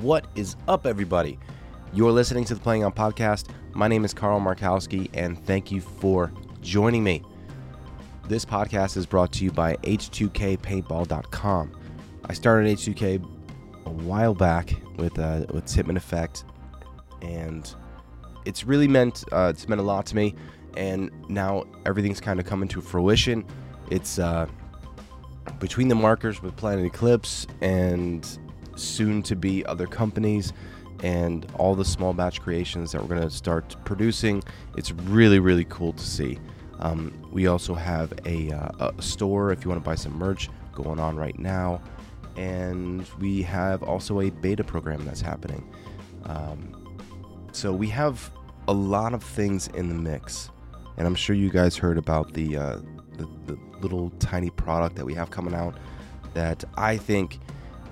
What is up, everybody? You're listening to the Playing On Podcast. My name is Carl Markowski, and thank you for joining me. This podcast is brought to you by H2KPaintball.com. I started H2K a while back with uh, with Tipman Effect, and it's really meant uh, it's meant a lot to me. And now everything's kind of coming to fruition. It's uh, between the markers with Planet Eclipse and soon to be other companies and all the small batch creations that we're going to start producing. It's really, really cool to see. Um, we also have a, uh, a store if you want to buy some merch going on right now. And we have also a beta program that's happening. Um, so we have a lot of things in the mix. And I'm sure you guys heard about the, uh, the, the little tiny product that we have coming out that I think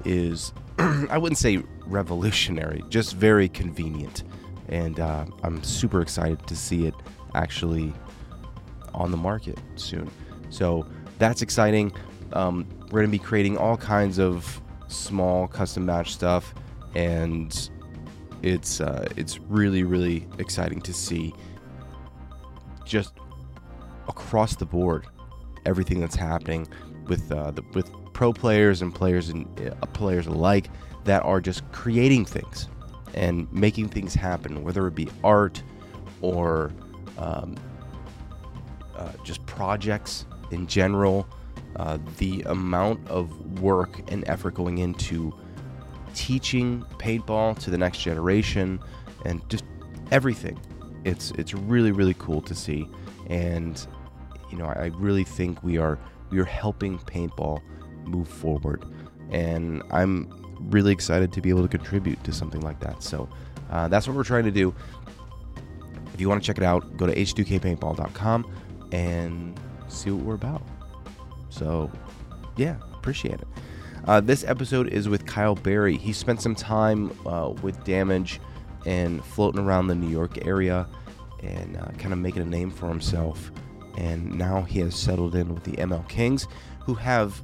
is, I wouldn't say revolutionary, just very convenient. And uh, I'm super excited to see it actually on the market soon. So that's exciting. Um, we're going to be creating all kinds of small custom match stuff, and it's uh, it's really really exciting to see just across the board everything that's happening with uh, the, with pro players and players and uh, players alike that are just creating things and making things happen, whether it be art or um, uh, just projects in general. Uh, the amount of work and effort going into teaching paintball to the next generation and just everything. It's it's really really cool to see, and you know I, really think we are we are helping paintball move forward, and I'm really excited to be able to contribute to something like that. So uh, that's what we're trying to do. If you want to check it out, go to h2kpaintball.com and see what we're about. So, yeah, appreciate it. Uh, this episode is with Kyle Barry. He spent some time uh, with Damage and floating around the New York area and uh, kind of making a name for himself. And now he has settled in with the ML Kings, who have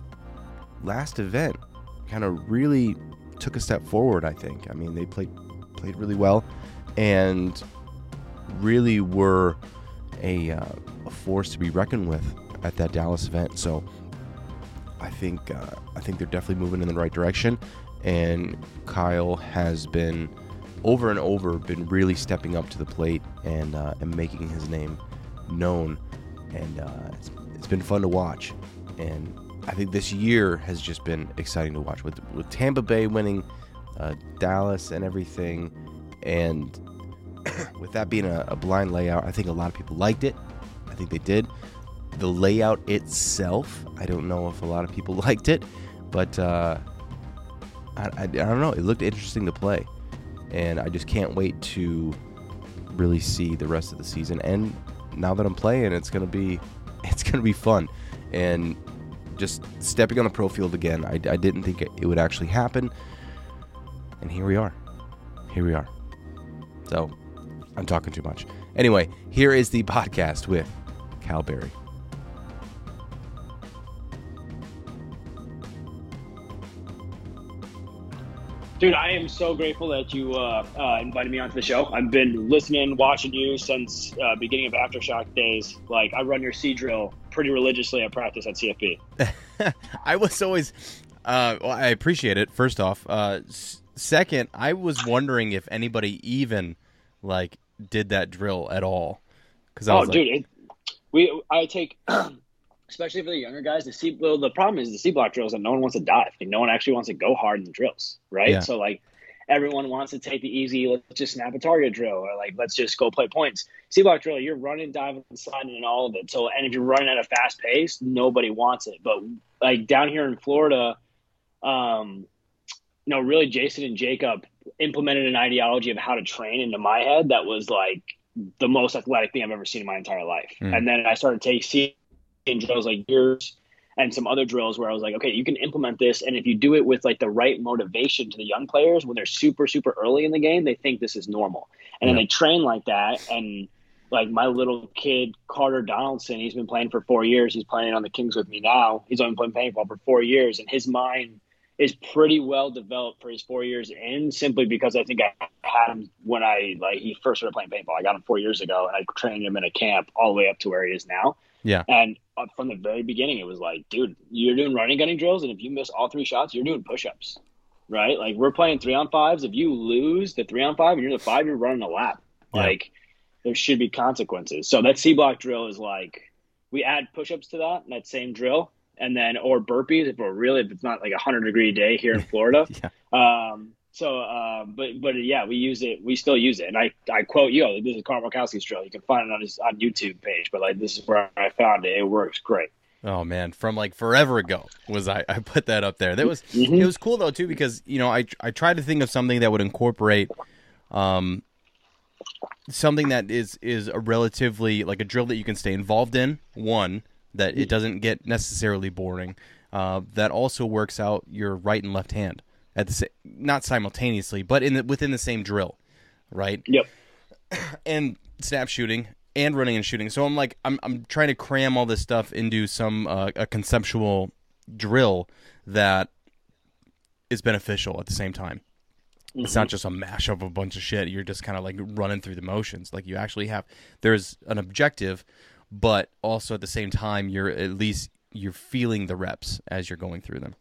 last event kind of really took a step forward. I think. I mean, they played played really well, and really were a, uh, a force to be reckoned with at that Dallas event. So I think uh, I think they're definitely moving in the right direction, and Kyle has been over and over been really stepping up to the plate and uh, and making his name known, and uh, it's, it's been fun to watch. And I think this year has just been exciting to watch with with Tampa Bay winning, uh, Dallas and everything, and with that being a, a, blind layout, I think a lot of people liked it. I think they did. The layout itself, I don't know if a lot of people liked it, but uh, I, I, I don't know. It looked interesting to play, and I just can't wait to really see the rest of the season. And now that I'm playing, it's gonna be it's gonna be fun. And just stepping on the pro field again. I, I didn't think it would actually happen. And here we are. Here we are. So, I'm talking too much. Anyway, here is the podcast with Cal Barry. Dude, I am so grateful that you uh, uh, invited me onto the show. I've been listening, watching you since uh, beginning of Aftershock days. Like I run your C drill pretty religiously at practice at CFP. I was always, uh, well, I appreciate it. First off, uh, s- second, I was wondering if anybody even like did that drill at all. Because oh, dude, it, we I take especially for the younger guys, the C well, the problem is the C block drills that no one wants to dive. Like, no one actually wants to go hard in the drills, right? Yeah. So like everyone wants to take the easy, let's just snap a target drill, or like let's just go play points. C block drill, you're running, diving, sliding, and all of it. So and if you're running at a fast pace, nobody wants it. But like down here in Florida, um, you know, really Jason and Jacob implemented an ideology of how to train into my head that was like the most athletic thing I've ever seen in my entire life. Mm. And then I started taking drills like yours and some other drills where I was like, okay, you can implement this. And if you do it with like the right motivation to the young players when they're super, super early in the game, they think this is normal. And yeah. then they train like that. And like my little kid, Carter Donaldson, he's been playing for four years. He's playing on the Kings with me now. He's only playing paintball for four years. And his mind is pretty well developed for his four years in simply because I think I had him when I like he first started playing paintball. I got him four years ago and I trained him in a camp all the way up to where he is now. Yeah. And from the very beginning, it was like, dude, you're doing running gunning drills, and if you miss all three shots, you're doing push ups, right? Like we're playing three on fives. If you lose the three on five and you're the five, you're running a lap. Yeah. Like there should be consequences. So that C block drill is like we add push ups to that that same drill, and then or burpees if we're really if it's not like a hundred degree day here in Florida. yeah. Um, so, uh, but but yeah, we use it. We still use it, and I, I quote you. Like, this is Carl Markowski's drill. You can find it on his on YouTube page. But like, this is where I found it. It works great. Oh man, from like forever ago was I, I put that up there. That was mm-hmm. it was cool though too because you know I I tried to think of something that would incorporate um something that is is a relatively like a drill that you can stay involved in. One that it doesn't get necessarily boring. Uh, that also works out your right and left hand at the same, not simultaneously, but in the, within the same drill, right? Yep. And snap shooting and running and shooting. So I'm like, I'm I'm trying to cram all this stuff into some uh, a conceptual drill that is beneficial at the same time. Mm-hmm. It's not mm-hmm. just a mash of a bunch of shit. You're just kind of like running through the motions. Like you actually have there's an objective, but also at the same time you're at least you're feeling the reps as you're going through them.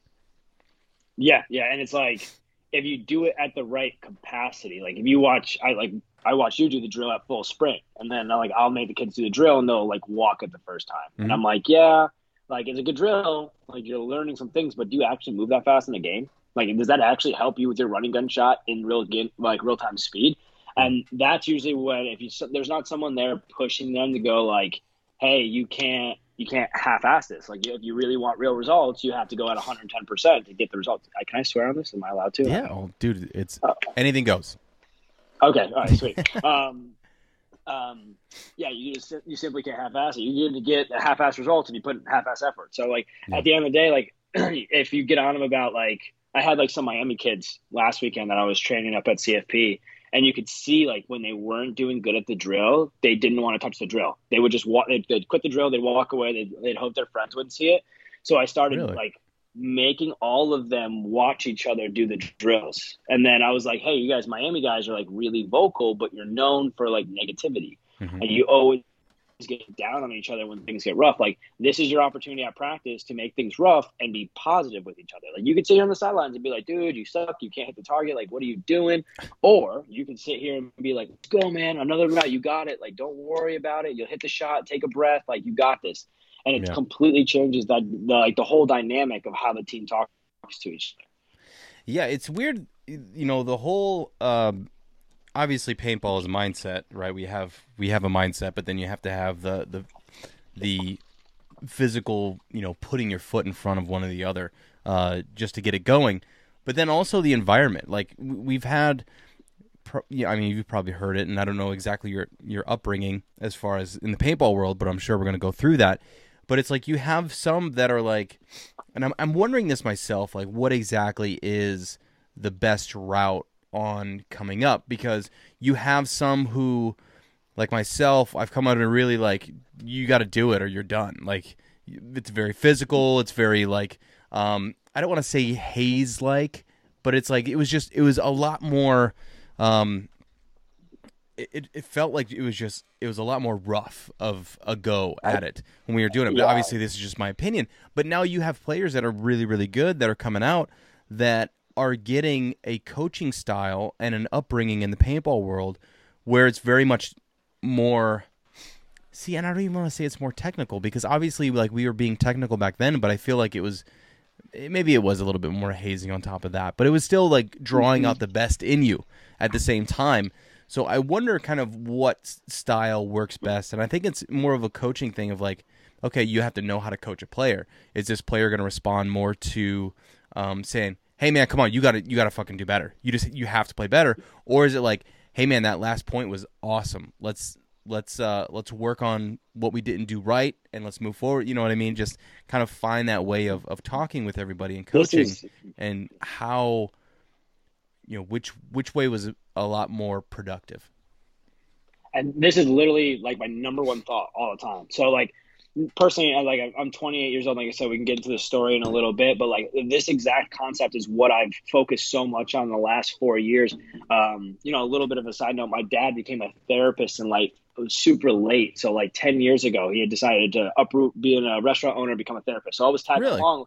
Yeah, yeah, and it's like if you do it at the right capacity, like if you watch, I like I watch you do the drill at full sprint, and then like I'll make the kids do the drill, and they'll like walk it the first time, mm-hmm. and I'm like, yeah, like it's a good drill, like you're learning some things, but do you actually move that fast in the game? Like, does that actually help you with your running gun shot in real game, like real time speed? And that's usually when if you there's not someone there pushing them to go like, hey, you can't you can't half-ass this. Like if you really want real results, you have to go at 110 percent to get the results. I, can I swear on this? Am I allowed to? Yeah, oh, dude, it's oh. anything goes. Okay, all right, sweet. um, um, yeah, you just you simply can't half-ass it. You need to get a half-ass results, and you put in half-ass effort. So like yeah. at the end of the day, like if you get on them about like I had like some Miami kids last weekend that I was training up at CFP, and you could see like when they weren't doing good at the drill, they didn't want to touch the drill. They would just walk. They'd, they'd quit the drill. They'd walk away. They'd, they'd hope their friends wouldn't see it. So I started really? like making all of them watch each other do the drills. And then I was like, hey, you guys, Miami guys are like really vocal, but you're known for like negativity. Mm-hmm. And you always get down on each other when things get rough. Like this is your opportunity at practice to make things rough and be positive with each other. Like you could sit here on the sidelines and be like, dude, you suck. You can't hit the target. Like, what are you doing? Or you can sit here and be like, go, man, another route. You got it. Like, don't worry about it. You'll hit the shot. Take a breath. Like, you got this. And it yeah. completely changes that the, like the whole dynamic of how the team talks to each other. Yeah, it's weird. You know, the whole um, obviously paintball is mindset, right? We have we have a mindset, but then you have to have the the the physical, you know, putting your foot in front of one or the other uh, just to get it going. But then also the environment. Like we've had, yeah, I mean, you've probably heard it, and I don't know exactly your your upbringing as far as in the paintball world, but I'm sure we're going to go through that. But it's like you have some that are like, and I'm I'm wondering this myself, like what exactly is the best route on coming up because you have some who like myself i've come out and really like you got to do it or you're done like it's very physical it's very like um i don't want to say haze like but it's like it was just it was a lot more um it, it felt like it was just it was a lot more rough of a go at it when we were doing it. But yeah. obviously this is just my opinion. But now you have players that are really, really good that are coming out that are getting a coaching style and an upbringing in the paintball world where it's very much more see and i don't even want to say it's more technical because obviously like we were being technical back then but i feel like it was maybe it was a little bit more hazing on top of that but it was still like drawing mm-hmm. out the best in you at the same time so i wonder kind of what style works best and i think it's more of a coaching thing of like okay you have to know how to coach a player is this player going to respond more to um, saying hey man, come on, you gotta you gotta fucking do better. You just you have to play better, or is it like, hey man, that last point was awesome. Let's let's uh let's work on what we didn't do right and let's move forward. You know what I mean? Just kind of find that way of of talking with everybody and coaching is... and how you know which which way was a lot more productive. And this is literally like my number one thought all the time. So like personally, like I'm 28 years old. Like I said, we can get into the story in a little bit, but like this exact concept is what I've focused so much on the last four years. Um, you know, a little bit of a side note: my dad became a therapist in like super late. So like 10 years ago, he had decided to uproot being a restaurant owner, become a therapist. So I was tagging really? along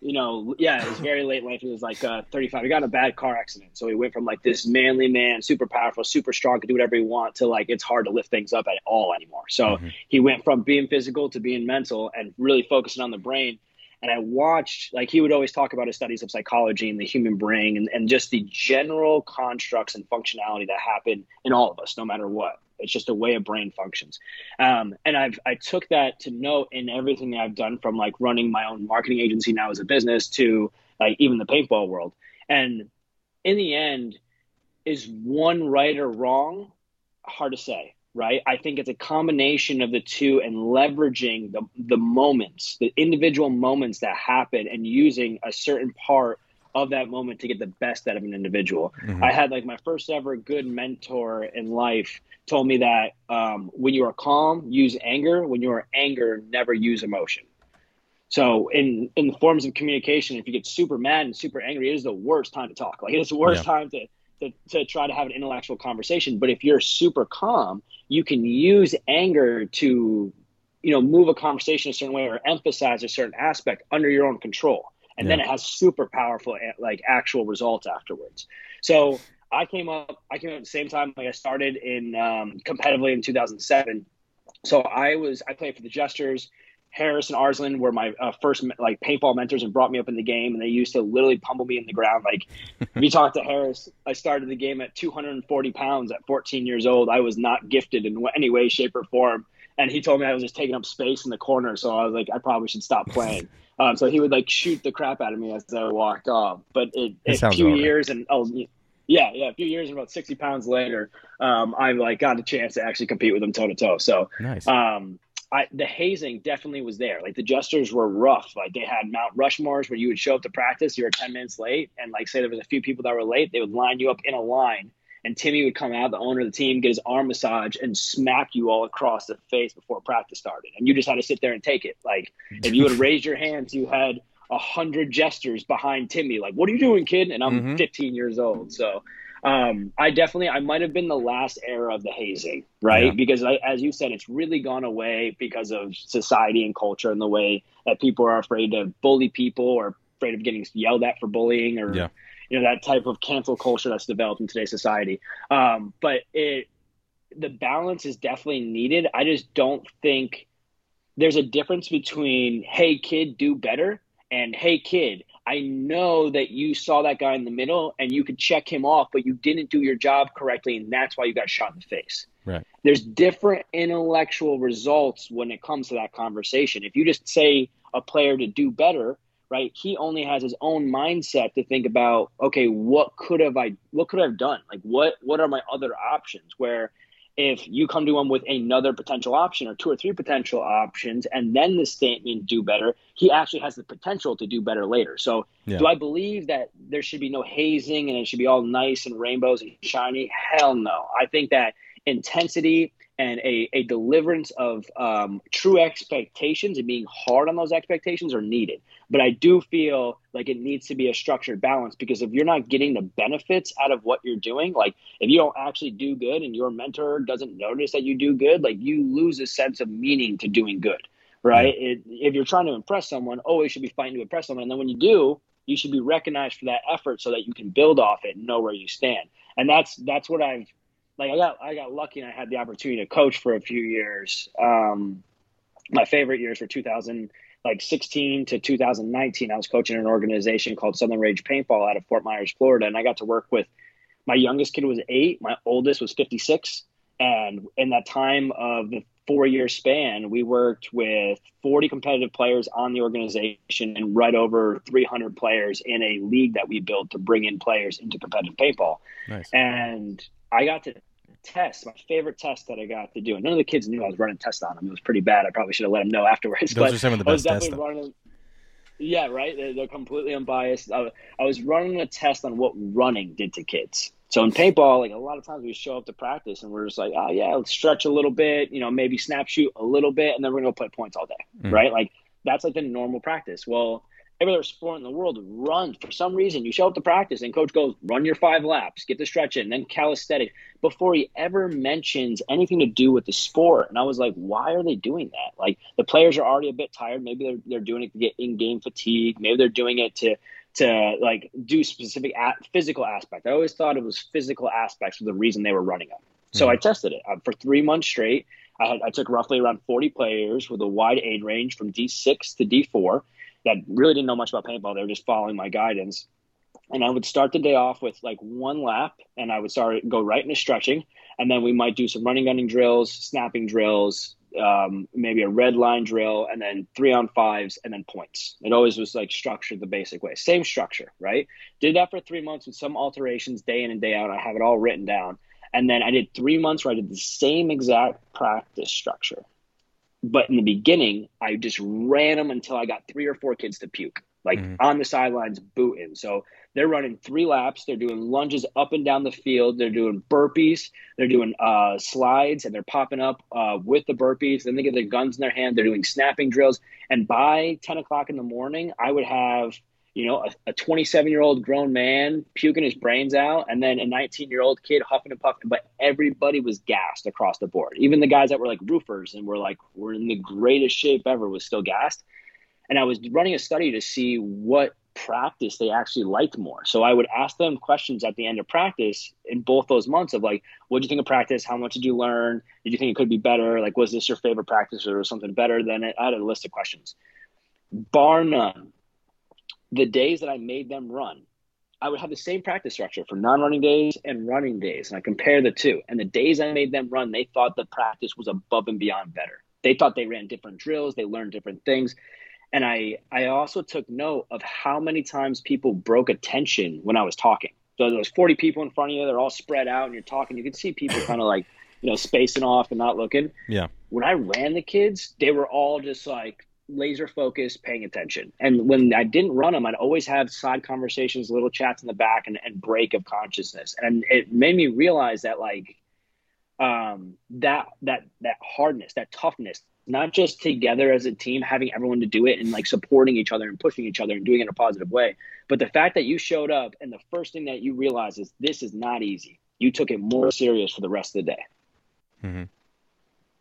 you know, yeah, it was very late life. He was like uh, 35. He got in a bad car accident. So he went from like this manly man, super powerful, super strong, could do whatever he want to like it's hard to lift things up at all anymore. So mm-hmm. he went from being physical to being mental and really focusing on the brain. And I watched, like, he would always talk about his studies of psychology and the human brain and, and just the general constructs and functionality that happen in all of us, no matter what. It's just a way a brain functions. Um, and I've I took that to note in everything that I've done from like running my own marketing agency now as a business to like even the paintball world. And in the end, is one right or wrong? Hard to say, right? I think it's a combination of the two and leveraging the the moments, the individual moments that happen and using a certain part of that moment to get the best out of an individual. Mm-hmm. I had like my first ever good mentor in life told me that um, when you are calm, use anger. When you are anger, never use emotion. So in in the forms of communication, if you get super mad and super angry, it is the worst time to talk. Like it's the worst yeah. time to, to to try to have an intellectual conversation. But if you're super calm, you can use anger to you know move a conversation a certain way or emphasize a certain aspect under your own control and yeah. then it has super powerful like actual results afterwards. So I came up, I came up at the same time. Like I started in um, competitively in 2007. So I was I played for the Jesters. Harris and Arslan were my uh, first like paintball mentors and brought me up in the game, and they used to literally pummel me in the ground. Like, if you talk to Harris, I started the game at 240 pounds at 14 years old. I was not gifted in any way, shape, or form, and he told me I was just taking up space in the corner. So I was like, I probably should stop playing. Um, so he would like shoot the crap out of me as I walked off. But it, it a few years and oh yeah, yeah, a few years and about sixty pounds later, um, I like got a chance to actually compete with him toe to toe. So nice. Um, I, the hazing definitely was there. Like the jesters were rough. Like they had Mount Rushmores where you would show up to practice, you were 10 minutes late, and like say there was a few people that were late, they would line you up in a line and Timmy would come out, the owner of the team, get his arm massage and smack you all across the face before practice started. And you just had to sit there and take it. Like if you would raise your hands, you had a hundred jesters behind Timmy. Like, what are you doing, kid? And I'm mm-hmm. 15 years old. So um, I definitely, I might have been the last era of the hazing, right? Yeah. Because I, as you said, it's really gone away because of society and culture and the way that people are afraid to bully people or afraid of getting yelled at for bullying or yeah you know that type of cancel culture that's developed in today's society. Um, but it the balance is definitely needed. I just don't think there's a difference between hey kid do better and hey kid I know that you saw that guy in the middle and you could check him off, but you didn't do your job correctly, and that's why you got shot in the face. Right. There's different intellectual results when it comes to that conversation. If you just say a player to do better, right he only has his own mindset to think about okay what could have i what could i have done like what what are my other options where if you come to him with another potential option or two or three potential options and then the statement do better he actually has the potential to do better later. So yeah. do i believe that there should be no hazing and it should be all nice and rainbows and shiny? Hell no. I think that intensity and a, a deliverance of um, true expectations and being hard on those expectations are needed. But I do feel like it needs to be a structured balance because if you're not getting the benefits out of what you're doing, like if you don't actually do good and your mentor doesn't notice that you do good, like you lose a sense of meaning to doing good, right? Yeah. It, if you're trying to impress someone, always should be fighting to impress someone. And then when you do, you should be recognized for that effort so that you can build off it and know where you stand. And that's that's what I've like I got I got lucky and I had the opportunity to coach for a few years. Um, my favorite years were 2000 like 16 to 2019. I was coaching an organization called Southern Rage Paintball out of Fort Myers, Florida, and I got to work with my youngest kid was eight, my oldest was 56, and in that time of the four year span, we worked with 40 competitive players on the organization and right over 300 players in a league that we built to bring in players into competitive paintball. Nice. And I got to test, my favorite test that I got to do. And none of the kids knew I was running tests on them. It was pretty bad. I probably should have let them know afterwards. Those but are some of the best tests. Running, yeah, right. They're, they're completely unbiased. I, I, was running a test on what running did to kids. So in paintball, like a lot of times we show up to practice and we're just like, oh yeah, let's stretch a little bit, you know, maybe snap shoot a little bit, and then we're gonna go play points all day, mm. right? Like that's like the normal practice. Well, every other sport in the world runs for some reason. You show up to practice and coach goes, run your five laps, get the stretch in, then calisthenics before he ever mentions anything to do with the sport. And I was like, why are they doing that? Like the players are already a bit tired. Maybe they're, they're doing it to get in game fatigue. Maybe they're doing it to, to like do specific physical aspect. I always thought it was physical aspects of the reason they were running them. So mm-hmm. I tested it uh, for three months straight. I, had, I took roughly around 40 players with a wide age range from D6 to D4 that really didn't know much about paintball. They were just following my guidance. And I would start the day off with like one lap and I would start go right into stretching. And then we might do some running gunning drills, snapping drills, um, maybe a red line drill, and then three on fives, and then points. It always was like structured the basic way. Same structure, right? Did that for three months with some alterations day in and day out. I have it all written down. And then I did three months where I did the same exact practice structure. But in the beginning, I just ran them until I got three or four kids to puke, like mm-hmm. on the sidelines booting. So they're running three laps. They're doing lunges up and down the field. They're doing burpees. They're doing uh, slides and they're popping up uh, with the burpees. Then they get their guns in their hand. They're doing snapping drills. And by 10 o'clock in the morning, I would have you know, a 27 year old grown man puking his brains out, and then a 19 year old kid huffing and puffing. But everybody was gassed across the board. Even the guys that were like roofers and were like, we're in the greatest shape ever was still gassed. And I was running a study to see what practice they actually liked more. So I would ask them questions at the end of practice in both those months of like, what do you think of practice? How much did you learn? Did you think it could be better? Like, was this your favorite practice or something better than it? I had a list of questions. Bar none, the days that I made them run, I would have the same practice structure for non-running days and running days, and I compare the two. And the days I made them run, they thought the practice was above and beyond better. They thought they ran different drills, they learned different things. And I, I also took note of how many times people broke attention when I was talking. So there was 40 people in front of you, they're all spread out, and you're talking. You can see people kind of like, you know, spacing off and not looking. Yeah. When I ran the kids, they were all just like laser focused, paying attention. And when I didn't run them, I'd always have side conversations, little chats in the back, and, and break of consciousness. And it made me realize that like um, that that that hardness, that toughness, not just together as a team, having everyone to do it and like supporting each other and pushing each other and doing it in a positive way, but the fact that you showed up and the first thing that you realize is this is not easy. You took it more serious for the rest of the day. Mm-hmm.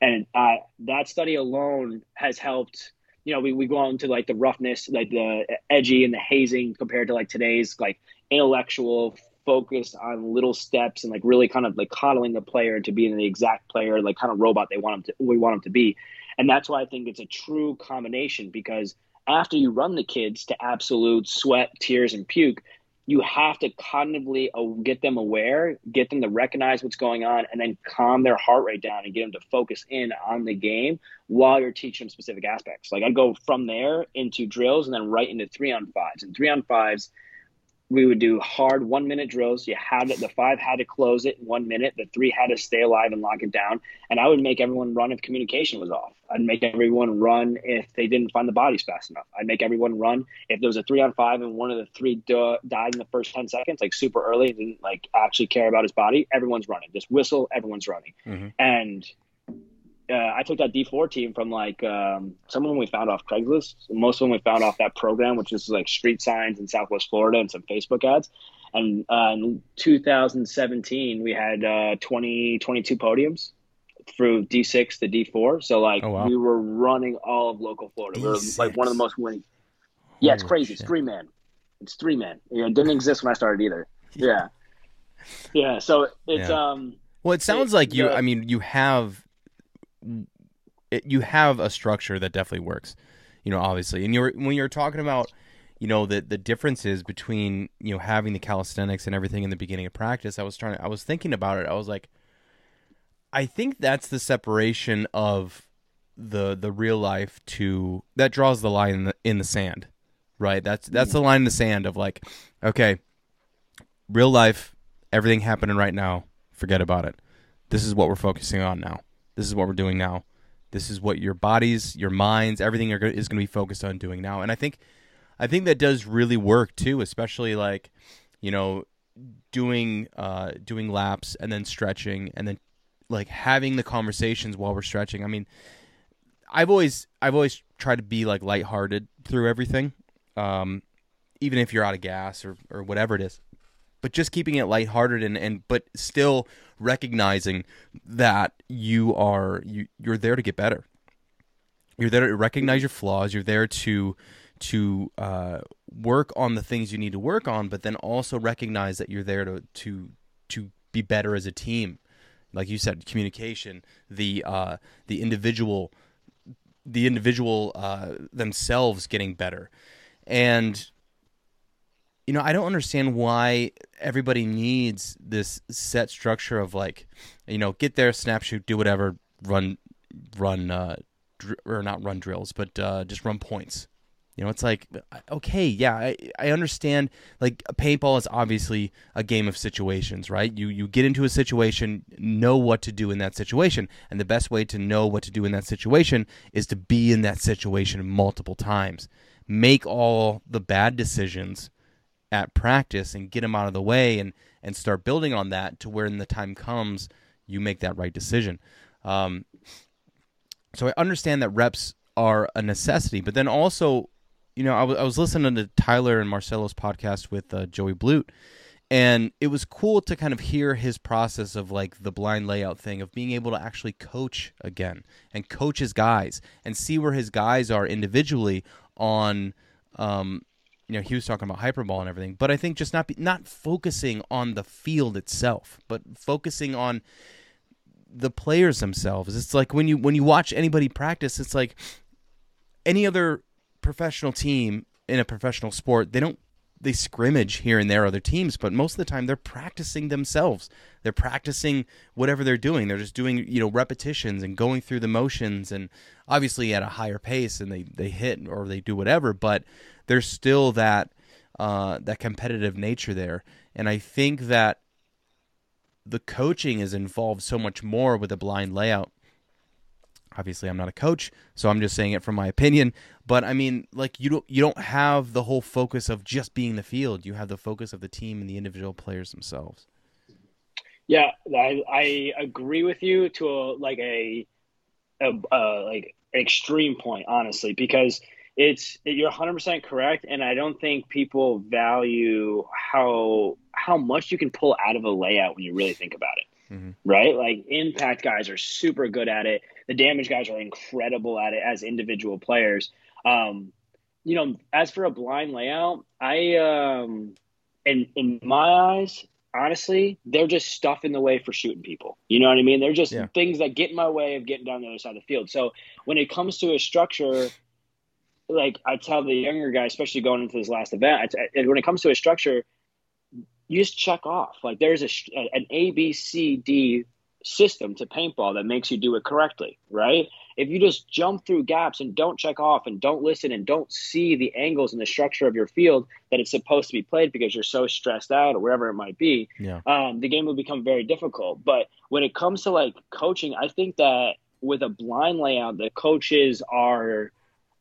And uh, that study alone has helped you know, we, we go on to like the roughness, like the edgy and the hazing compared to like today's like intellectual focused on little steps and like really kind of like coddling the player into being the exact player, like kind of robot they want them to, we want them to be. And that's why I think it's a true combination because after you run the kids to absolute sweat, tears, and puke, you have to cognitively get them aware, get them to recognize what's going on, and then calm their heart rate down and get them to focus in on the game while you're teaching them specific aspects. Like I go from there into drills and then right into three on fives. And three on fives, we would do hard one minute drills. You had it, the five had to close it in one minute. The three had to stay alive and lock it down. And I would make everyone run if communication was off. I'd make everyone run if they didn't find the bodies fast enough. I'd make everyone run if there was a three on five and one of the three died in the first 10 seconds, like super early, didn't like actually care about his body. Everyone's running. Just whistle, everyone's running. Mm-hmm. And uh, I took that D4 team from like um, some of them we found off Craigslist. Most of them we found off that program, which is like street signs in Southwest Florida and some Facebook ads. And uh, in 2017, we had uh, 20, 22 podiums through D6 to D4. So like oh, wow. we were running all of local Florida. D6. We were like one of the most winning. Yeah, it's crazy. Shit. It's three man. It's three man. Yeah, it didn't exist when I started either. Yeah. Yeah. So it's yeah. um. Well, it sounds it, like you. The, I mean, you have it, you have a structure that definitely works. You know, obviously, and you're when you're talking about you know the the differences between you know having the calisthenics and everything in the beginning of practice. I was trying. I was thinking about it. I was like, I think that's the separation of the the real life to that draws the line in the in the sand, right? That's that's the line in the sand of like, okay, real life, everything happening right now. Forget about it. This is what we're focusing on now. This is what we're doing now. This is what your bodies, your minds, everything are, is going to be focused on doing now. And I think, I think that does really work too, especially like, you know, doing uh, doing laps and then stretching and then like having the conversations while we're stretching. I mean, I've always I've always tried to be like lighthearted through everything, um, even if you're out of gas or or whatever it is. But just keeping it lighthearted and, and but still recognizing that you are you you're there to get better. You're there to recognize your flaws. You're there to to uh, work on the things you need to work on, but then also recognize that you're there to to to be better as a team. Like you said, communication, the uh, the individual the individual uh, themselves getting better. And you know, I don't understand why everybody needs this set structure of like, you know, get there, snap, shoot, do whatever, run, run, uh, dr- or not run drills, but uh, just run points. You know, it's like, okay, yeah, I, I understand. Like, paintball is obviously a game of situations, right? You you get into a situation, know what to do in that situation, and the best way to know what to do in that situation is to be in that situation multiple times. Make all the bad decisions at practice and get them out of the way, and and start building on that to where, when the time comes, you make that right decision. Um, so I understand that reps are a necessity, but then also you know, I, w- I was listening to Tyler and Marcelo's podcast with uh, Joey Blute, and it was cool to kind of hear his process of like the blind layout thing of being able to actually coach again and coach his guys and see where his guys are individually on um, you know he was talking about hyperball and everything but i think just not be, not focusing on the field itself but focusing on the players themselves it's like when you when you watch anybody practice it's like any other professional team in a professional sport, they don't they scrimmage here and there other teams, but most of the time they're practicing themselves. They're practicing whatever they're doing. They're just doing, you know, repetitions and going through the motions and obviously at a higher pace and they, they hit or they do whatever, but there's still that uh, that competitive nature there. And I think that the coaching is involved so much more with a blind layout obviously I'm not a coach, so I'm just saying it from my opinion. But I mean, like you don't you don't have the whole focus of just being the field. You have the focus of the team and the individual players themselves. Yeah, I, I agree with you to a like a, a uh, like extreme point, honestly, because it's you're 100% correct, and I don't think people value how how much you can pull out of a layout when you really think about it. Mm-hmm. Right? Like impact guys are super good at it. The damage guys are incredible at it as individual players. Um, you know, as for a blind layout, I um in in my eyes, honestly, they're just stuff in the way for shooting people. You know what I mean? They're just yeah. things that get in my way of getting down the other side of the field. So when it comes to a structure, like I tell the younger guy, especially going into this last event, I, when it comes to a structure, you just check off. Like there's a an A B C D system to paintball that makes you do it correctly, right? If you just jump through gaps and don't check off and don't listen and don't see the angles and the structure of your field that it's supposed to be played because you're so stressed out or wherever it might be, yeah. um, the game will become very difficult. But when it comes to like coaching, I think that with a blind layout, the coaches are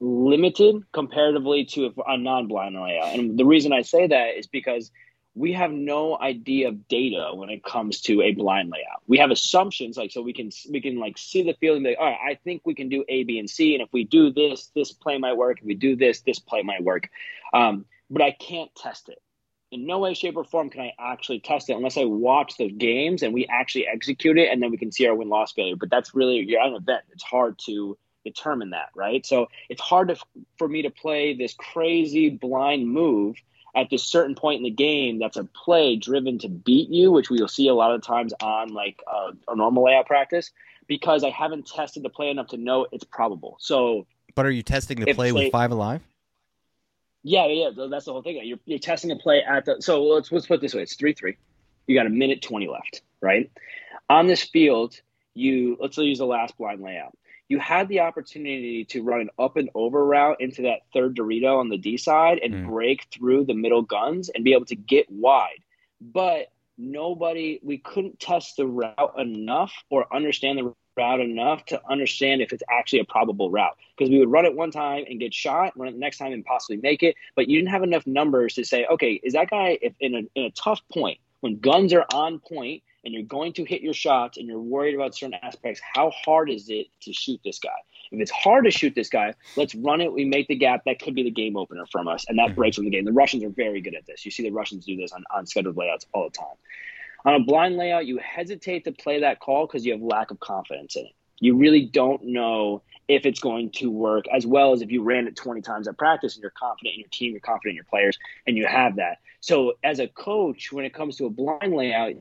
limited comparatively to a non-blind layout. And the reason I say that is because – we have no idea of data when it comes to a blind layout. We have assumptions, like so we can we can like see the field and be like, all right, I think we can do A, B, and C, and if we do this, this play might work. If we do this, this play might work. Um, but I can't test it. In no way, shape, or form can I actually test it unless I watch the games and we actually execute it, and then we can see our win loss failure. But that's really you're at an event. It's hard to determine that, right? So it's hard to, for me to play this crazy blind move at this certain point in the game that's a play driven to beat you, which we'll see a lot of times on like uh, a normal layout practice, because I haven't tested the play enough to know it's probable. So, but are you testing the play, play with five alive? Yeah, yeah, that's the whole thing. You're, you're testing a play at the. So let's let's put it this way: it's three three. You got a minute twenty left, right? On this field, you let's use the last blind layout you had the opportunity to run an up and over route into that third Dorito on the D side and mm. break through the middle guns and be able to get wide. But nobody, we couldn't test the route enough or understand the route enough to understand if it's actually a probable route. Because we would run it one time and get shot, run it the next time and possibly make it. But you didn't have enough numbers to say, okay, is that guy if in a, in a tough point When guns are on point and you're going to hit your shots and you're worried about certain aspects, how hard is it to shoot this guy? If it's hard to shoot this guy, let's run it. We make the gap. That could be the game opener from us, and that mm-hmm. breaks from the game. The Russians are very good at this. You see the Russians do this on, on scheduled layouts all the time. On a blind layout, you hesitate to play that call because you have lack of confidence in it. You really don't know if it's going to work as well as if you ran it 20 times at practice and you're confident in your team, you're confident in your players, and you have that. So, as a coach, when it comes to a blind layout,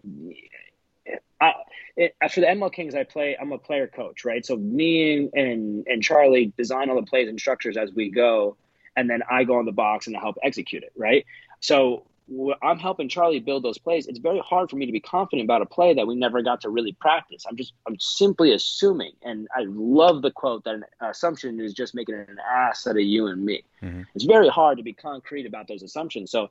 I, it, for the ML Kings, I play. I'm a player coach, right? So me and, and Charlie design all the plays and structures as we go, and then I go on the box and I help execute it, right? So I'm helping Charlie build those plays. It's very hard for me to be confident about a play that we never got to really practice. I'm just, I'm simply assuming. And I love the quote that an assumption is just making an ass out of you and me. Mm-hmm. It's very hard to be concrete about those assumptions. So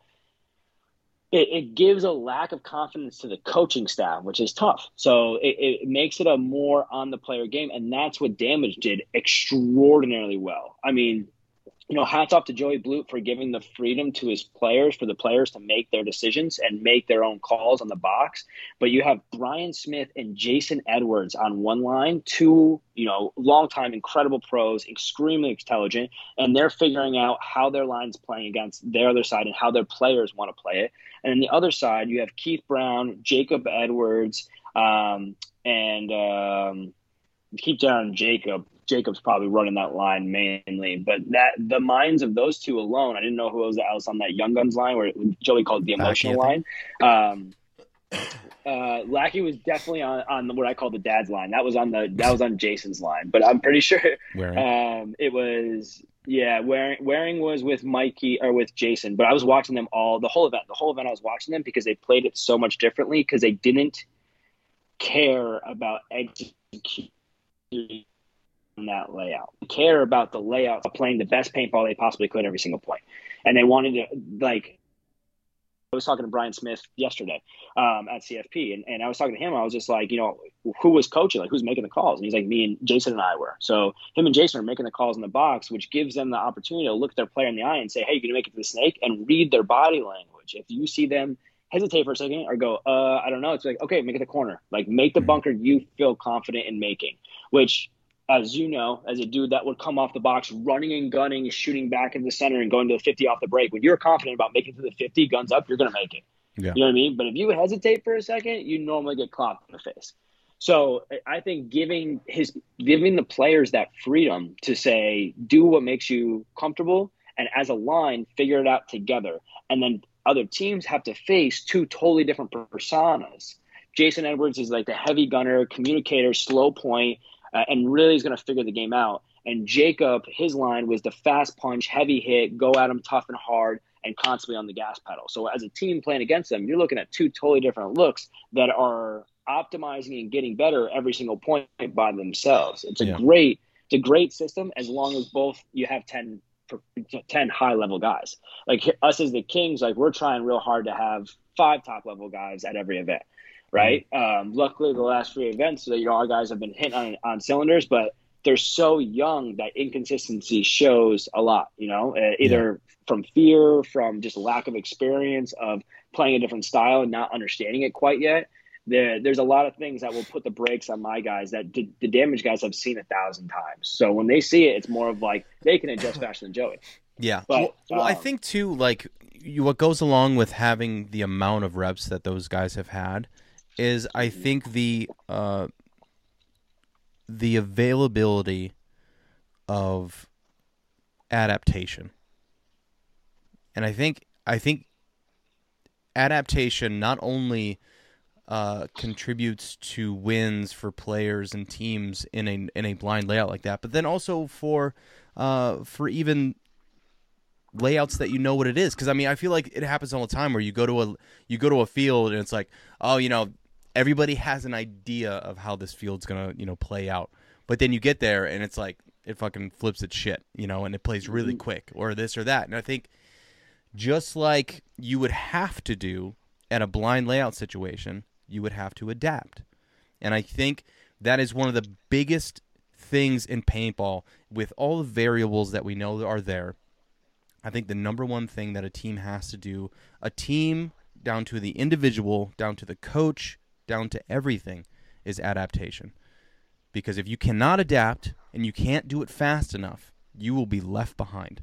it, it, gives a lack of confidence to the coaching staff, which is tough. So it, it makes it a more on the player game. And that's what Damage did extraordinarily well. I mean, you know, hats off to Joey Blute for giving the freedom to his players, for the players to make their decisions and make their own calls on the box. But you have Brian Smith and Jason Edwards on one line, two, you know, longtime incredible pros, extremely intelligent, and they're figuring out how their line's playing against their other side and how their players want to play it. And on the other side, you have Keith Brown, Jacob Edwards, um, and um, keep down Jacob Jacob's probably running that line mainly, but that the minds of those two alone, I didn't know who else was on that Young Guns line where Joey called the emotional line. Um, uh, Lackey was definitely on, on what I call the dad's line. That was on the that was on Jason's line, but I'm pretty sure um, it was yeah. Waring Waring was with Mikey or with Jason, but I was watching them all the whole event. The whole event I was watching them because they played it so much differently because they didn't care about executing that layout. Care about the layout of playing the best paintball they possibly could every single point. And they wanted to like I was talking to Brian Smith yesterday um, at CFP, and, and I was talking to him. I was just like, you know, who was coaching? Like, who's making the calls? And he's like, me and Jason and I were. So him and Jason are making the calls in the box, which gives them the opportunity to look their player in the eye and say, hey, you're going to make it to the snake? And read their body language. If you see them hesitate for a second or go, uh, I don't know, it's like, okay, make it the corner. Like, make the bunker you feel confident in making, which as you know, as a dude that would come off the box running and gunning, shooting back in the center and going to the 50 off the break. When you're confident about making to the 50, guns up, you're going to make it. Yeah. You know what I mean? But if you hesitate for a second, you normally get clocked in the face. So I think giving his giving the players that freedom to say, do what makes you comfortable, and as a line, figure it out together. And then other teams have to face two totally different personas. Jason Edwards is like the heavy gunner, communicator, slow point, uh, and really is going to figure the game out. And Jacob, his line was the fast punch, heavy hit, go at him tough and hard, and constantly on the gas pedal. So as a team playing against them, you're looking at two totally different looks that are optimizing and getting better every single point by themselves. It's a yeah. great, it's a great system as long as both you have 10 10 high level guys. Like us as the Kings, like we're trying real hard to have five top level guys at every event right? Um, luckily, the last three events, you know, our guys have been hitting on, on cylinders, but they're so young that inconsistency shows a lot. You know, uh, either yeah. from fear, from just lack of experience of playing a different style and not understanding it quite yet. There, there's a lot of things that will put the brakes on my guys that d- the damage guys have seen a thousand times. So when they see it, it's more of like they can adjust faster than Joey. Yeah. But, well, well um, I think too, like you, what goes along with having the amount of reps that those guys have had is I think the uh, the availability of adaptation, and I think I think adaptation not only uh, contributes to wins for players and teams in a in a blind layout like that, but then also for uh, for even layouts that you know what it is. Because i mean i feel like it happens all the time where you go to a you go to a field and it's like oh you know everybody has an idea of how this field's gonna you know play out. But then you get there and it's like it fucking flips its shit you know and it plays really mm-hmm. quick or this or that. And i think just like you would have to do at a blind layout situation you would have to adapt. And i think that is one of the biggest things in paintball with all the variables that we know are there. I think the number one thing that a team has to do a team down to the individual, down to the coach, down to everything is adaptation. Because if you cannot adapt and you can't do it fast enough, you will be left behind.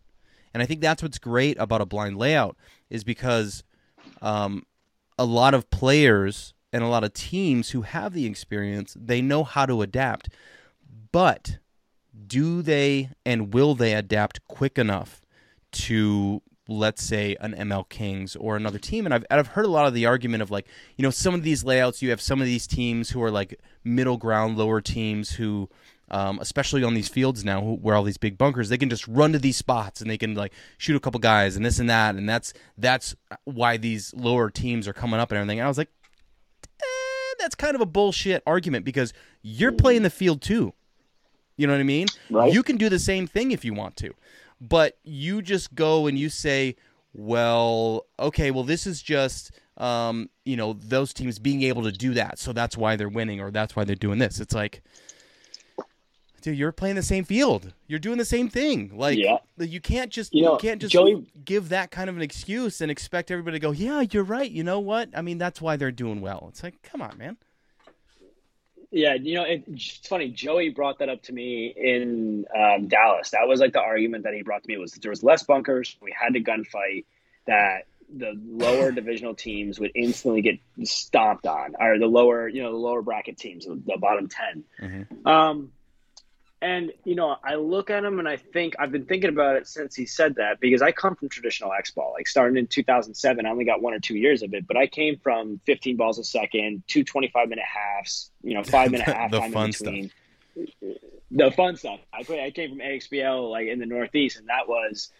And I think that's what's great about a blind layout is because um, a lot of players and a lot of teams who have the experience, they know how to adapt. But do they and will they adapt quick enough to let's say an ML Kings or another team and I've I've heard a lot of the argument of like you know some of these layouts you have some of these teams who are like middle ground lower teams who um, especially on these fields now where all these big bunkers they can just run to these spots and they can like shoot a couple guys and this and that and that's that's why these lower teams are coming up and everything and I was like eh, that's kind of a bullshit argument because you're playing the field too you know what I mean? Right. You can do the same thing if you want to. But you just go and you say, well, okay, well, this is just, um, you know, those teams being able to do that. So that's why they're winning or that's why they're doing this. It's like, dude, you're playing the same field. You're doing the same thing. Like, Yeah. you can't just, You you, can't just Joey- give that kind of an excuse and expect everybody to go, yeah, you're right. You know what? I mean, that's why they're doing well. It's like, come on, man. Yeah, you know, it, it's funny. Joey brought that up to me in um, Dallas. That was like the argument that he brought to me was that there was less bunkers. We had to gunfight. That the lower divisional teams would instantly get stomped on, or the lower, you know, the lower bracket teams, the bottom 10 Um, and you know, I look at him and I think I've been thinking about it since he said that because I come from traditional X ball. Like starting in 2007, I only got one or two years of it, but I came from 15 balls a second, two 25 minute halves, you know, five minute half The time fun in between. The fun stuff. I I came from AXBL like in the Northeast, and that was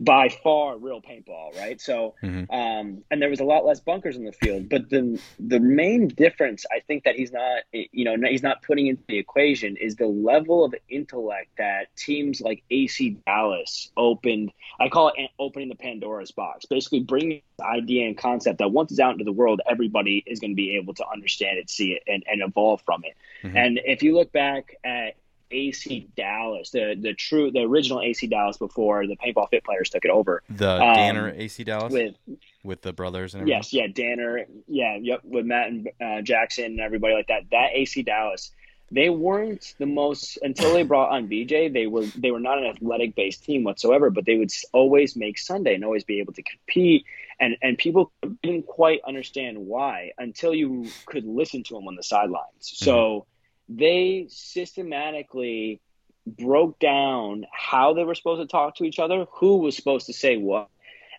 by far real paintball, right? So, Mhm. um, and there was a lot less bunkers in the field. But the the main difference, I think, that he's not, you know, he's not putting into the equation is the level of intellect that teams like AC Dallas opened. I call it opening the Pandora's box, basically bringing the idea and concept that once it's out into the world, everybody is going to be able to understand it, see it, and, and evolve from it. Mhm. And if you look back at AC Dallas, the the true the original AC Dallas before the paintball fit players took it over The Um, Danner AC Dallas with, with the brothers and everything. yes, yeah, Danner, yeah, yep, with Matt and uh, Jackson and everybody like that. That AC Dallas, they weren't the most until they brought on BJ. They were they were not an athletic based team whatsoever, but they would always make Sunday and always be able to compete. And and people didn't quite understand why until you could listen to them on the sidelines. So they systematically broke down how they were supposed to talk to each other, who was supposed to say what,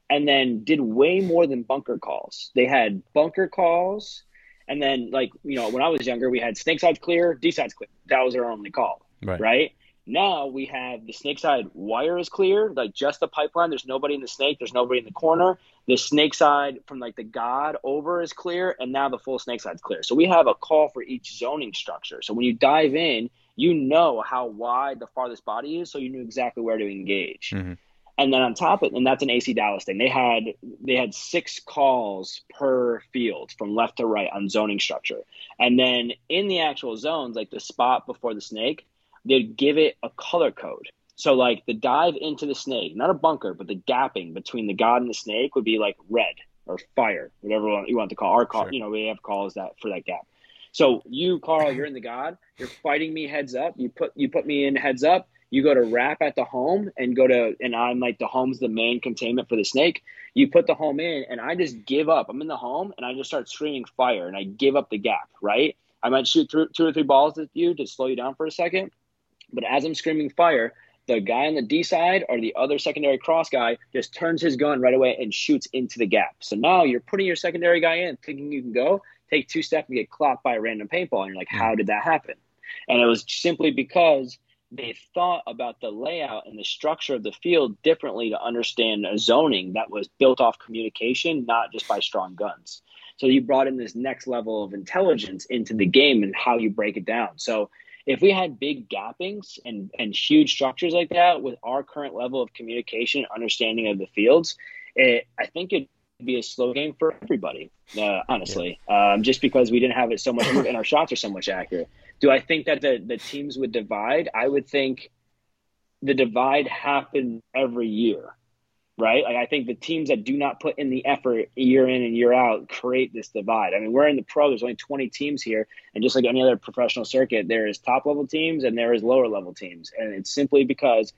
and then did way more than bunker calls. They had bunker calls, and then like you know when I was younger, we had snake sides clear, D sides clear. That was our only call, Right. right? Now we have the snake side wire is clear, like just the pipeline. There's nobody in the snake. There's nobody in the corner. The snake side from like the god over is clear, and now the full snake side's clear. So we have a call for each zoning structure. So when you dive in, you know how wide the farthest body is, so you knew exactly where to engage. Mhm. And then on top of it, and that's an AC Dallas thing. They had they had six calls per field from left to right on zoning structure. And then in the actual zones, like the spot before the snake, they'd give it a color code. So like the dive into the snake, not a bunker, but the gapping between the god and the snake would be like red or fire, whatever you want to call. Our call, Sure. you know, we have calls that for that gap. So you, Carl, you're in the god. You're fighting me heads up. You put you put me in heads up. You go to wrap at the home and go to, and I'm like the home's the main containment for the snake. You put the home in, and I just give up. I'm in the home, and I just start screaming fire, and I give up the gap. Right? I might shoot through two or three balls at you to slow you down for a second, but as I'm screaming fire, the guy on the D side or the other secondary cross guy just turns his gun right away and shoots into the gap. So now you're putting your secondary guy in, thinking you can go, take two steps and get clocked by a random paintball. And you're like, how did that happen? And it was simply because they thought about the layout and the structure of the field differently to understand a zoning that was built off communication, not just by strong guns. So you brought in this next level of intelligence into the game and how you break it down. So if we had big gappings and, and huge structures like that with our current level of communication, and understanding of the fields, it, I think it'd be a slow game for everybody, uh, honestly, um, just because we didn't have it so much and our shots are so much accurate. Do I think that the, the teams would divide? I would think the divide happened every year. Right? Like I think the teams that do not put in the effort year in and year out create this divide. I mean, we're in the pro. There's only 20 teams here, and just like any other professional circuit, there is top level teams and there is lower level teams, and it's simply because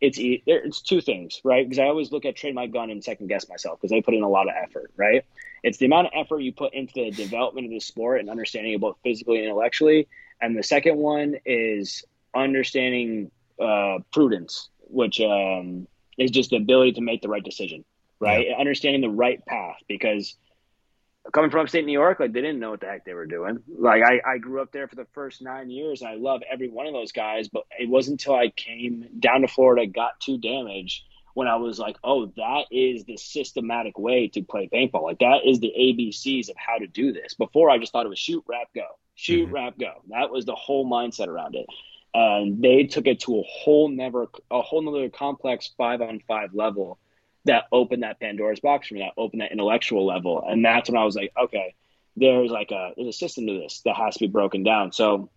it's it's two things, right? Because I always look at trade my gun and second guess myself because they put in a lot of effort, right? It's the amount of effort you put into the development of the sport and understanding both physically and intellectually, and the second one is understanding uh, prudence, which um, is just the ability to make the right decision, right? Yeah. Understanding the right path because coming from upstate New York, like they didn't know what the heck they were doing. Like I, I grew up there for the first nine years and I love every one of those guys, but it wasn't until I came down to Florida, got too damaged when I was like, oh, that is the systematic way to play paintball. Like that is the ABCs of how to do this. Before I just thought it was shoot, wrap, go. Shoot, mm-hmm. wrap, go. That was the whole mindset around it and they took it to a whole never a whole nother complex five on five level that opened that Pandora's box for me, that opened that intellectual level. And that's when I was like, okay, there's like a there's a system to this that has to be broken down. So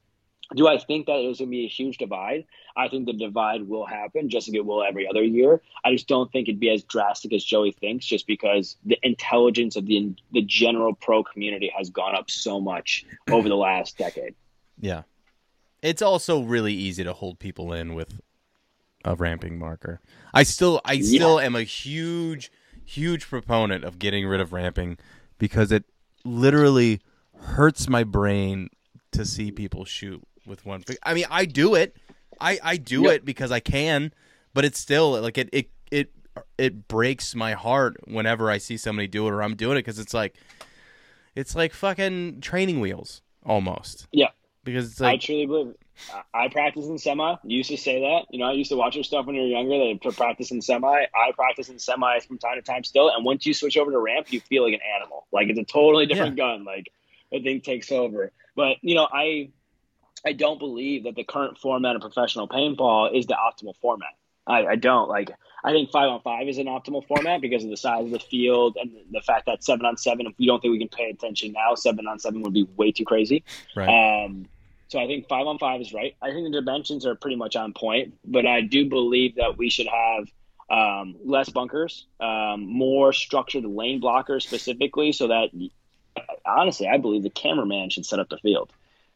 do I think that there's going to be a huge divide? I think the divide will happen just like it will every other year. I just don't think it'd be as drastic as Joey thinks, just because the intelligence of the the general pro community has gone up so much over the last decade. Yeah, it's also really easy to hold people in with a ramping marker. I still I still yeah. am a huge huge proponent of getting rid of ramping because it literally hurts my brain to see people shoot with one I mean, I do it. I I do yep. it because I can, but it's still like it it it it breaks my heart whenever I see somebody do it or I'm doing it because it's like it's like fucking training wheels almost. Yeah because it's like I truly believe. It. I practice in semi. You used to say that. You know, I used to watch your stuff when you were younger. They practice in semi. I practice in semi from time to time still. And once you switch over to ramp, you feel like an animal. Like it's a totally different yeah. gun. Like the thing takes over. But you know, I I don't believe that the current format of professional paintball is the optimal format. I, I don't like. I think five on five is an optimal format because of the size of the field and the fact that seven on seven. If we don't think we can pay attention now, seven on seven would be way too crazy. Right. Um, so I think five on five is right. I think the dimensions are pretty much on point, but I do believe that we should have um, less bunkers, um, more structured lane blockers specifically, so that honestly, I believe the cameraman should set up the field.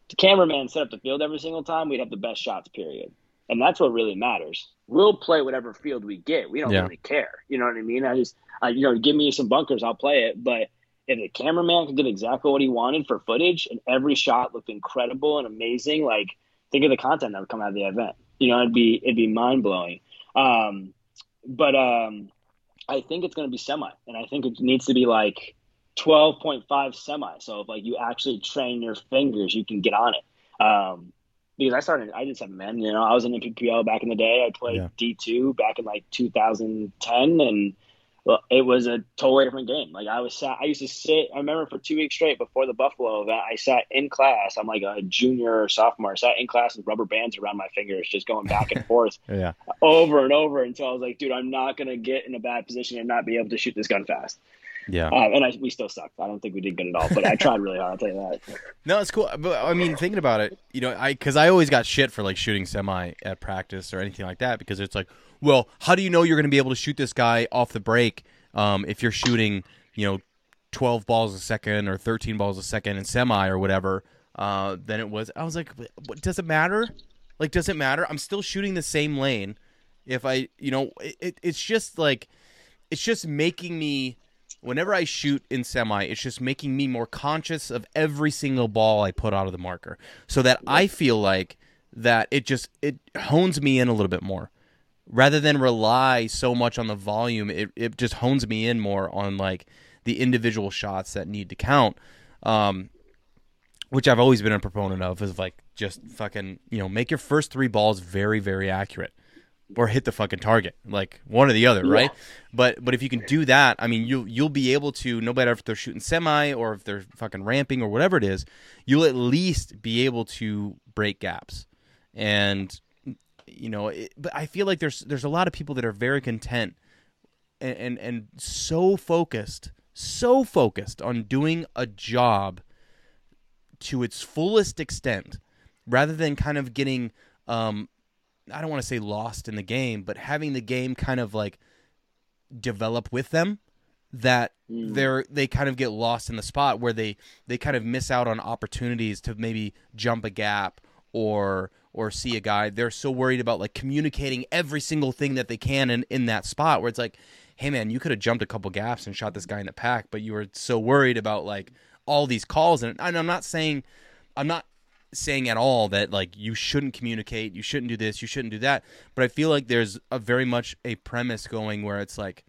The cameraman set up the field every single time, we'd have the best shots. Period, and that's what really matters. We'll play whatever field we get. We don't yeah. really care. You know what I mean? I just, I, you know, give me some bunkers, I'll play it, but if the cameraman could get exactly what he wanted for footage and every shot looked incredible and amazing, like think of the content that would come out of the event. You know, it'd be it'd be mind blowing. Um, but um, I think it's going to be semi, and I think it needs to be like twelve point five semi. So if like you actually train your fingers, you can get on it. Um, because I started, I did seven man. You know, I was in the PPL back in the day. I played D two back in like 2010, and well, it was a totally different game. Like I was sat, I used to sit. I remember for two weeks straight before the Buffalo event, I sat in class. I'm like a junior or sophomore. I sat in class with rubber bands around my fingers, just going back and forth, yeah, over and over until I was like, dude, I'm not gonna get in a bad position and not be able to shoot this gun fast. Yeah, uh, and I, we still sucked. I don't think we did good at all, but I tried really hard. I'll tell you that. No, it's cool. But I mean, thinking about it, you know, I because I always got shit for like shooting semi at practice or anything like that because it's like, well, how do you know you're going to be able to shoot this guy off the break? Um, if you're shooting, you know, 12 balls a second or 13 balls a second in semi or whatever, uh, then it was. I was like, what, does it matter? Like, does it matter? I'm still shooting the same lane. If I, you know, it, it's just like, it's just making me, whenever I shoot in semi, it's just making me more conscious of every single ball I put out of the marker so that I feel like that it just, it hones me in a little bit more rather than rely so much on the volume, it, it just hones me in more on like the individual shots that need to count. Um, which I've always been a proponent of is like just fucking, you know, make your first three balls very, very accurate or hit the fucking target, like one or the other, yeah. right? But but if you can do that, I mean, you you'll be able to no matter if they're shooting semi or if they're fucking ramping or whatever it is, you'll at least be able to break gaps. And you know, it, but I feel like there's there's a lot of people that are very content and, and and so focused, so focused on doing a job to its fullest extent, rather than kind of getting um, I don't want to say lost in the game, but having the game kind of like develop with them that mm. they're they kind of get lost in the spot where they they kind of miss out on opportunities to maybe jump a gap or or see a guy they're so worried about like communicating every single thing that they can in in that spot where it's like hey man you could have jumped a couple gaps and shot this guy in the pack but you were so worried about like all these calls and, and I'm not saying I'm not saying at all that like you shouldn't communicate you shouldn't do this you shouldn't do that but I feel like there's a very much a premise going where it's like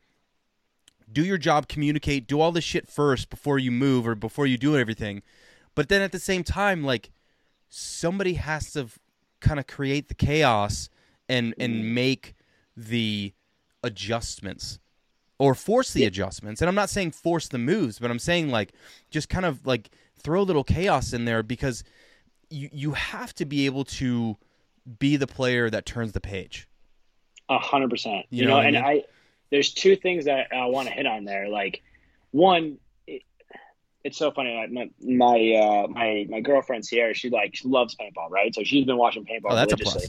do your job, communicate, do all this shit first before you move or before you do everything. But then at the same time, like somebody has to kind of create the chaos and and mm-hmm. make the adjustments or force the adjustments. And I'm not saying force the moves, but I'm saying like just kind of like throw a little chaos in there because you you have to be able to be the player that turns the page. A hundred percent. You know, and I, mean? I there's two things that I want to hit on there. Like, one, it, it's so funny. My my uh, my my girlfriend Sierra, she like she loves paintball, right? So she's been watching paintball oh, that's. A plus.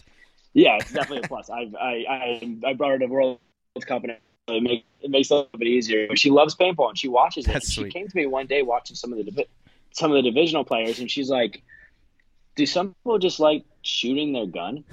Yeah, it's definitely a plus. I I I I brought her to World Cup and it, make, it makes it a little bit easier. But she loves paintball and she watches it. She came to me one day watching some of the some of the divisional players, and she's like, "Do some people just like shooting their gun?"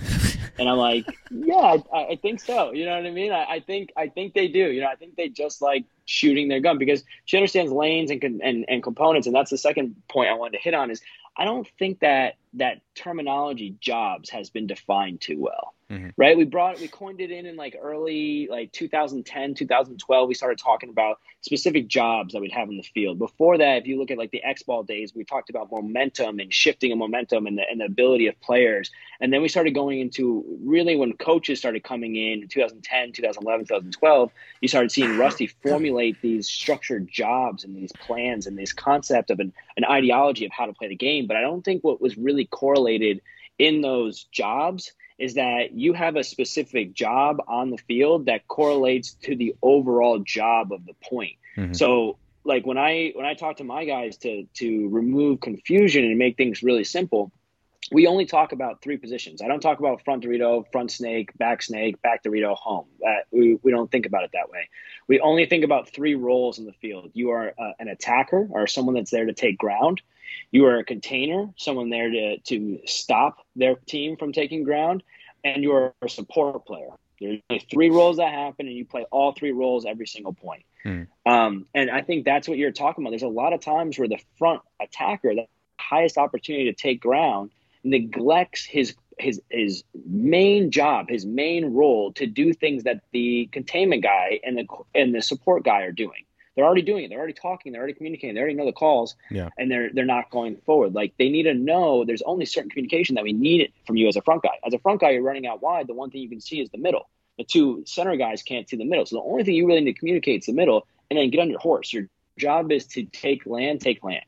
And I'm like, yeah, I, I, think so. You know what I mean? I, I, think I think they do. You know, I think they just like shooting their gun because she understands lanes and and, and components. And that's the second point I wanted to hit on is I don't think that that terminology jobs has been defined too well. Mm-hmm. Right? We brought we coined it in in like early like 2010, 2012 we started talking about specific jobs that we'd have in the field. Before that, if you look at like the X ball days, we talked about momentum and shifting a momentum and the, and the ability of players. And then we started going into really when coaches started coming in 2010, 2011, 2012, you started seeing Rusty formulate these structured jobs and these plans and this concept of an, an ideology of how to play the game. But I don't think what was really correlated in those jobs is that you have a specific job on the field that correlates to the overall job of the point. Mm-hmm. So like when I when I talk to my guys to to remove confusion and make things really simple, we only talk about three positions. I don't talk about front Dorito, front snake, back snake, back Dorito, home. That we, we don't think about it that way. We only think about three roles in the field. You are uh, an attacker or someone that's there to take ground. You are a container, someone there to, to stop their team from taking ground, and you're a support player. There's three roles that happen, and you play all three roles every single point. Hmm. Um, and I think that's what you're talking about. There's a lot of times where the front attacker, the highest opportunity to take ground, neglects his his his main job, his main role to do things that the containment guy and the and the support guy are doing. They're already doing it. They're already talking. They're already communicating. They already know the calls. Yeah. And they're they're not going forward. Like they need to know there's only certain communication that we need from you as a front guy. As a front guy, you're running out wide. The one thing you can see is the middle. The two center guys can't see the middle. So the only thing you really need to communicate is the middle, and then get on your horse. Your job is to take land, take land,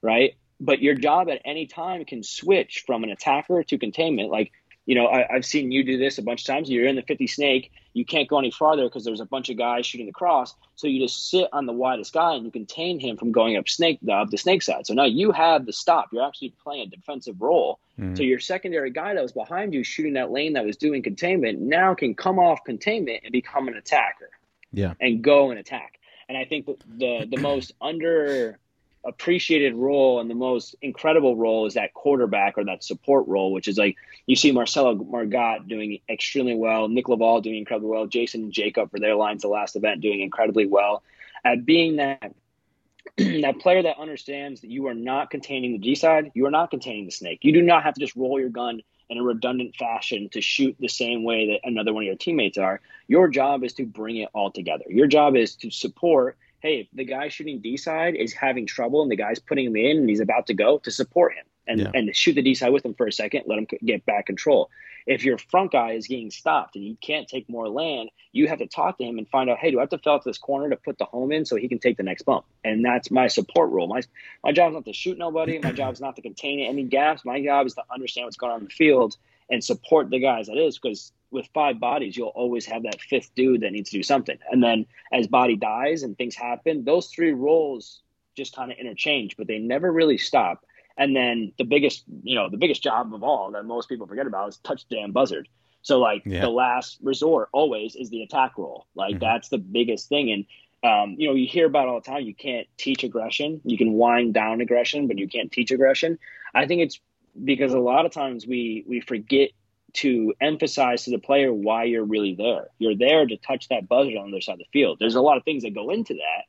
right? But your job at any time can switch from an attacker to containment. Like you know, I, have seen you do this a bunch of times. You're in the 50 snake, you can't go any farther because there's a bunch of guys shooting the cross. So you just sit on the widest guy and you contain him from going up snake up the snake side. So now you have the stop. You're actually playing a defensive role. Mm-hmm. So your secondary guy that was behind you shooting that lane that was doing containment now can come off containment and become an attacker. Yeah. And go and attack. And I think the the most under appreciated role and the most incredible role is that quarterback or that support role, which is like you see Marcelo Margot doing extremely well, Nick Laval doing incredibly well, Jason and Jacob for their lines the last event doing incredibly well at being that that player that understands that you are not containing the D side, you are not containing the snake. You do not have to just roll your gun in a redundant fashion to shoot the same way that another one of your teammates are. Your job is to bring it all together. Your job is to support hey, if the guy shooting D side is having trouble and the guy's putting him in and he's about to go, to support him and, yeah. and shoot the D side with him for a second, let him get back control. If your front guy is getting stopped and you can't take more land, you have to talk to him and find out, hey, do I have to fill up this corner to put the home in so he can take the next bump? And that's my support role. My my job is not to shoot nobody. My job is not to contain any gaps. My job is to understand what's going on in the field and support the guys. That is because with five bodies, you'll always have that fifth dude that needs to do something. And then as body dies and things happen, those three roles just kind of interchange, but they never really stop. And then the biggest, you know, the biggest job of all that most people forget about is touchdown buzzard. So like yeah. the last resort always is the attack role. Like mm-hmm. that's the biggest thing. And um, you know, you hear about all the time. You can't teach aggression. You can wind down aggression, but you can't teach aggression. I think it's because a lot of times we we forget to emphasize to the player why you're really there. You're there to touch that buzzer on the other side of the field. There's a lot of things that go into that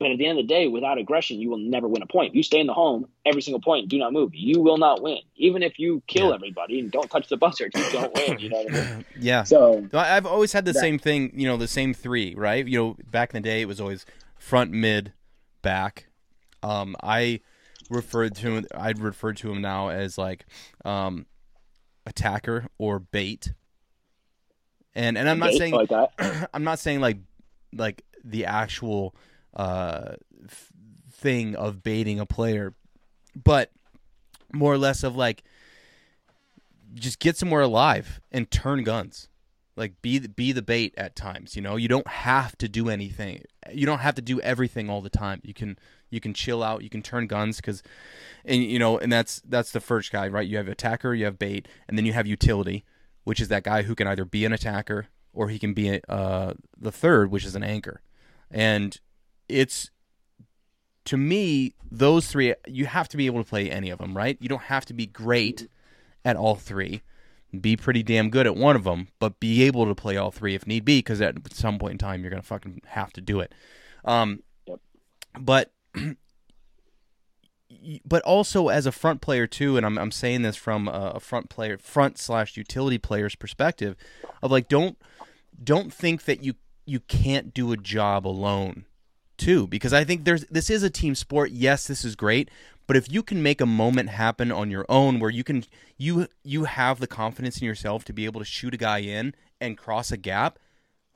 but at the end of the day, without aggression, you will never win a point. You stay in the home every single point, do not move. You will not win. Even if you kill yeah. everybody and don't touch the buzzer, you don't win. You know what I mean? yeah. So I've always had the that, same thing. You know, the same three, right? You know, back in the day, it was always front, mid, back. Um, I referred to. I'd refer to him now as like um, attacker or bait. And and I'm not saying like that. I'm not saying like like the actual uh, f- thing of baiting a player, but more or less of like just get somewhere alive and turn guns. Like be be the bait at times. You know, you don't have to do anything. You don't have to do everything all the time. You can you can chill out. You can turn guns because, and you know, and that's that's the first guy, right? You have attacker, you have bait, and then you have utility, which is that guy who can either be an attacker or he can be uh, the third, which is an anchor. And it's to me those three you have to be able to play any of them right you don't have to be great at all three be pretty damn good at one of them but be able to play all three if need be because at some point in time you're gonna fucking have to do it um yep. but but also as a front player too and i'm, I'm saying this from a front player front slash utility player's perspective of like don't don't think that you you can't do a job alone too because I think there's this is a team sport. Yes, this is great, but if you can make a moment happen on your own where you can you you have the confidence in yourself to be able to shoot a guy in and cross a gap,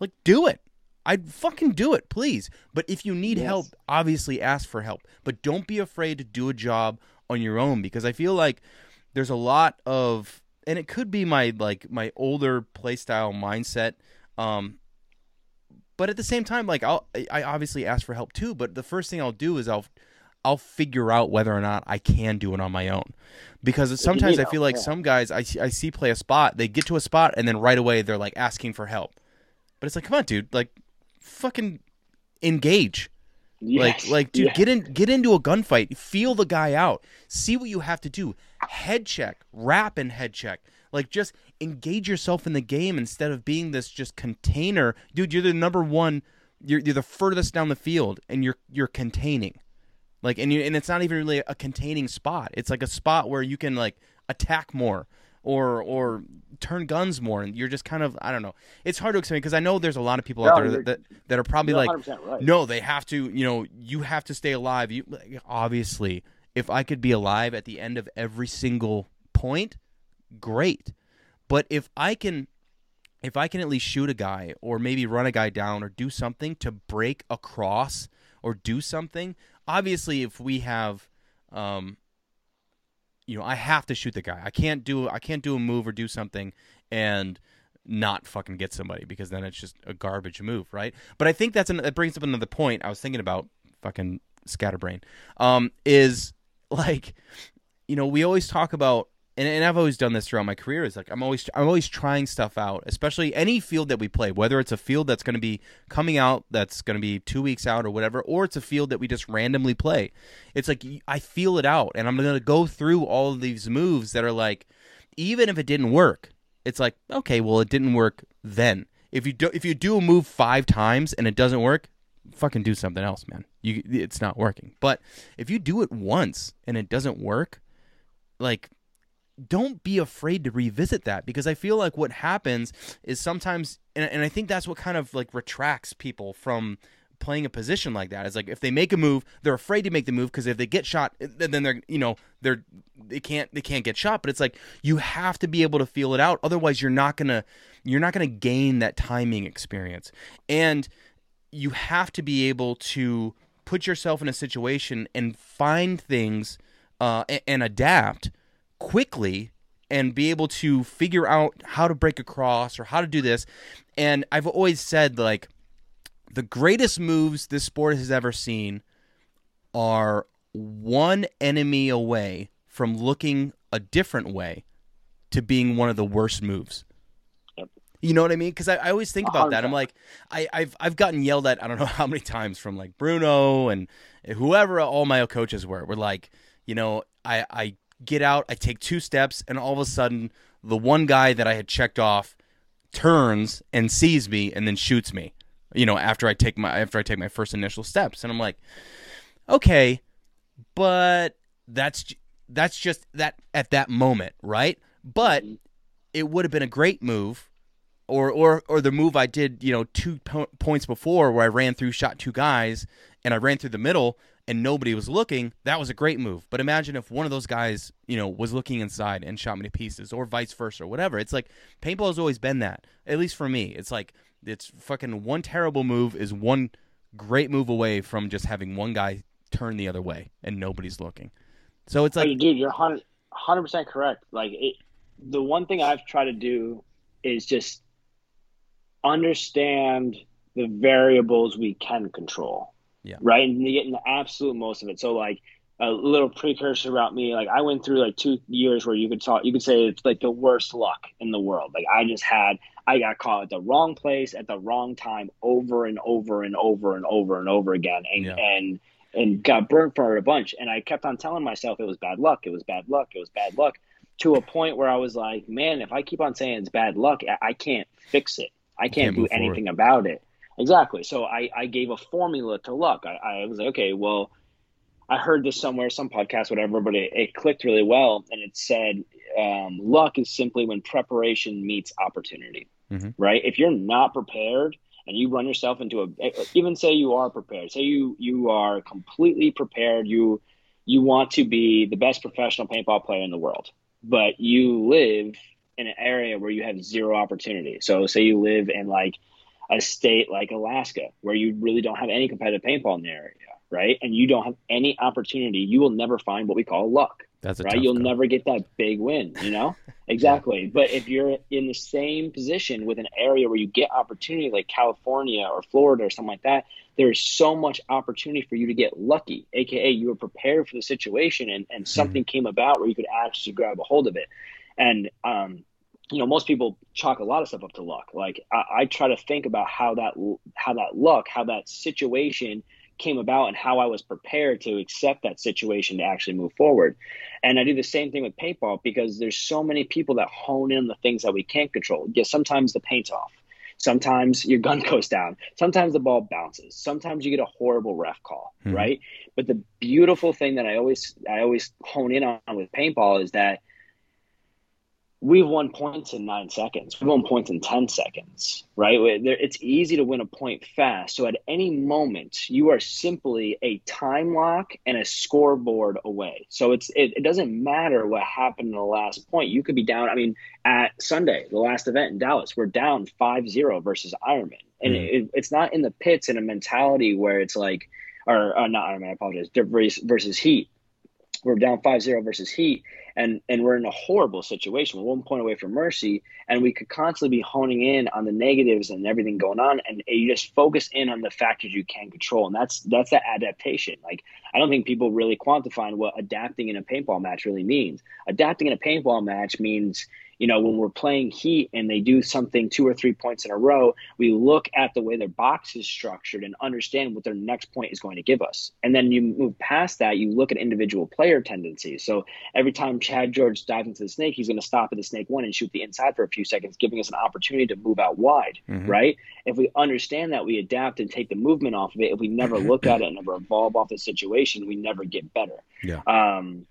like do it. I'd fucking do it, please. But if you need yes. help, obviously ask for help. But don't be afraid to do a job on your own because I feel like there's a lot of and it could be my like my older playstyle mindset um but at the same time, like I'll I obviously ask for help too. But the first thing I'll do is I'll I'll figure out whether or not I can do it on my own. Because sometimes I feel like yeah. some guys I, I see play a spot, they get to a spot and then right away they're like asking for help. But it's like, come on, dude, like fucking engage. Yes. Like like dude, get in get into a gunfight, feel the guy out, see what you have to do. Head check, wrap and head check. Like just engage yourself in the game instead of being this just container. Dude, you're the number one. You're you're the furthest down the field, and you're you're containing. Like and you and it's not even really a containing spot. It's like a spot where you can like attack more or or turn guns more and you're just kind of I don't know. It's hard to explain because I know there's a lot of people no, out there that, that, that are probably like right. no, they have to, you know, you have to stay alive. You obviously if I could be alive at the end of every single point, great. But if I can if I can at least shoot a guy or maybe run a guy down or do something to break across or do something, obviously if we have um you know, I have to shoot the guy. I can't do I can't do a move or do something and not fucking get somebody because then it's just a garbage move, right? But I think that's an, that brings up another point I was thinking about fucking scatterbrain. Um is like you know, we always talk about and, and I've always done this throughout my career is like I'm always I'm always trying stuff out, especially any field that we play, whether it's a field that's going to be coming out that's going to be 2 weeks out or whatever, or it's a field that we just randomly play. It's like I feel it out and I'm going to go through all of these moves that are like even if it didn't work, it's like okay, well it didn't work then. If you do if you do a move 5 times and it doesn't work, fucking do something else, man. You it's not working. But if you do it once and it doesn't work, like don't be afraid to revisit that because I feel like what happens is sometimes, and, and I think that's what kind of like retracts people from playing a position like that. It's like if they make a move, they're afraid to make the move because if they get shot, then they're you know they're they can't they can't get shot. But it's like you have to be able to feel it out. Otherwise, you're not gonna you're not gonna gain that timing experience, and you have to be able to put yourself in a situation and find things uh, and, and adapt quickly and be able to figure out how to break across or how to do this. And I've always said like the greatest moves this sport has ever seen are one enemy away from looking a different way to being one of the worst moves. You know what I mean? Because I, I, always think about that. I'm like, I, have I've gotten yelled at. I don't know how many times from like Bruno and whoever all my coaches were. Were like, you know, I I get out, I take two steps, and all of a sudden, the one guy that I had checked off turns and sees me and then shoots me. You know, after I take my after I take my first initial steps, and I'm like, okay, but that's that's just that at that moment, right? But mm-hmm. it would have been a great move or or or the move I did, you know, two po- points before where I ran through, shot two guys, and I ran through the middle and nobody was looking. That was a great move. But imagine if one of those guys, you know, was looking inside and shot me to pieces, or vice versa, or whatever. It's like paintball has always been that. At least for me, it's like it's fucking one terrible move is one great move away from just having one guy turn the other way and nobody's looking. So it's like, dude, you're hundred percent correct. Like it, the one thing I've tried to do is just understand the variables we can control. Yeah. Right. And getting the absolute most of it. So like a little precursor about me, like I went through like two years where you could talk you could say it's like the worst luck in the world. Like I just had I got caught at the wrong place at the wrong time over and over and over and over and over again. And yeah. and and got burnt for it a bunch. And I kept on telling myself it was bad luck, it was bad luck, it was bad luck, to a point where I was like, man, if I keep on saying it's bad luck, I, can't fix it. I can't, can't do anything forward. about it. Exactly. So I, I gave a formula to luck. I, I was like, okay, well, I heard this somewhere, some podcast, whatever, but it, it clicked really well. And it said, um, luck is simply when preparation meets opportunity, mm-hmm. right? If you're not prepared and you run yourself into a, even say you are prepared, say you, you are completely prepared, you, you want to be the best professional paintball player in the world, but you live in an area where you have zero opportunity. So say you live in like, a state like Alaska where you really don't have any competitive paintball in the area, right? And you don't have any opportunity, you will never find what we call luck. That's right. You'll never get that big win, you know? exactly. yeah. But if you're in the same position with an area where you get opportunity like California or Florida or something like that, there's so much opportunity for you to get lucky, aka you were prepared for the situation and, and something mm-hmm. came about where you could actually grab a hold of it. And um, you know, most people chalk a lot of stuff up to luck. Like I, I, try to think about how that how that luck, how that situation came about, and how I was prepared to accept that situation to actually move forward. And I do the same thing with paintball because there's so many people that hone in on the things that we can't control. Yeah, sometimes the paint's off. Sometimes your gun goes down. Sometimes the ball bounces. Sometimes you get a horrible ref call, mm-hmm. right? But the beautiful thing that I always I always hone in on with paintball is that we've won points in nine seconds. We've won points in 10 seconds, right? It's easy to win a point fast. So at any moment, you are simply a time lock and a scoreboard away. So it's it, it doesn't matter what happened in the last point. You could be down. I mean, at Sunday, the last event in Dallas, we're down 5 0 versus Ironman. And mm. it, it's not in the pits in a mentality where it's like, or uh, not Ironman, I apologize, versus Heat. We're down 5 0 versus Heat and and we're in a horrible situation. We're one point away from mercy, and we could constantly be honing in on the negatives and everything going on, and you just focus in on the factors you can control, and that's that's that adaptation. Like I don't think people really quantify what adapting in a paintball match really means. Adapting in a paintball match means you know, when we're playing Heat and they do something two or three points in a row, we look at the way their box is structured and understand what their next point is going to give us. And then you move past that, you look at individual player tendencies. So every time Chad George dives into the snake, he's going to stop at the snake one and shoot the inside for a few seconds, giving us an opportunity to move out wide, mm-hmm. right? If we understand that, we adapt and take the movement off of it. If we never look at it and never evolve off the situation, we never get better. Yeah. Um,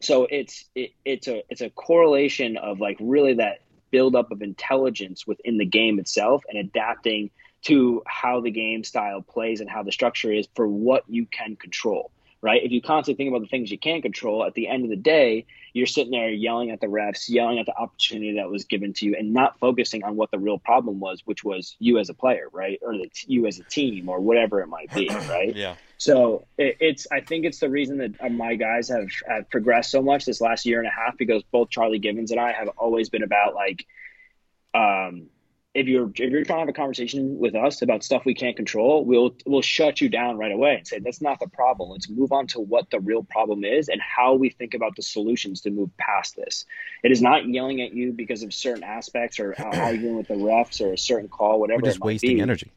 so it's it, it's a it's a correlation of like really that buildup of intelligence within the game itself and adapting to how the game style plays and how the structure is for what you can control right? If you constantly think about the things you can't control, at the end of the day, you're sitting there yelling at the refs, yelling at the opportunity that was given to you, and not focusing on what the real problem was, which was you as a player, right, or the, you as a team, or whatever it might be, right? yeah. So it, it's, I think it's the reason that uh, my guys have, have progressed so much this last year and a half because both Charlie Givens and I have always been about like, um, if you're if you're trying to have a conversation with us about stuff we can't control, we'll we'll shut you down right away and say that's not the problem. Let's move on to what the real problem is and how we think about the solutions to move past this. It is not yelling at you because of certain aspects or arguing with the refs or a certain call, whatever. We're just wasting be. energy.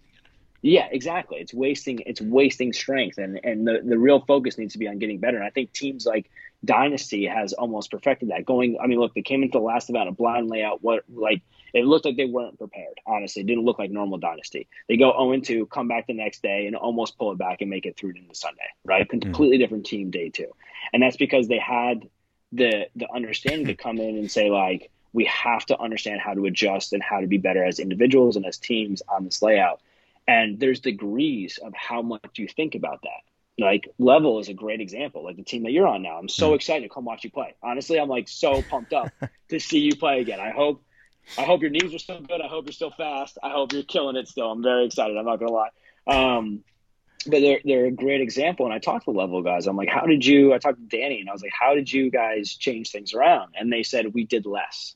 Yeah, exactly. It's wasting it's wasting strength and and the, the real focus needs to be on getting better. And I think teams like Dynasty has almost perfected that. Going I mean, look, they came into the last event a blind layout, what like it looked like they weren't prepared, honestly. It didn't look like normal Dynasty. They go 0 2, come back the next day and almost pull it back and make it through into Sunday, right? Hmm. Completely mm. different team day two. And that's because they had the the understanding to come in and say, like, we have to understand how to adjust and how to be better as individuals and as teams on this layout and there's degrees of how much you think about that. Like level is a great example, like the team that you're on now. I'm so mm. excited to come watch you play. Honestly, I'm like so pumped up to see you play again. I hope I hope your knees are still good. I hope you're still fast. I hope you're killing it still. I'm very excited. I'm not gonna lie. Um, but they're they're a great example. And I talked to level guys. I'm like, how did you? I talked to Danny, and I was like, how did you guys change things around? And they said we did less.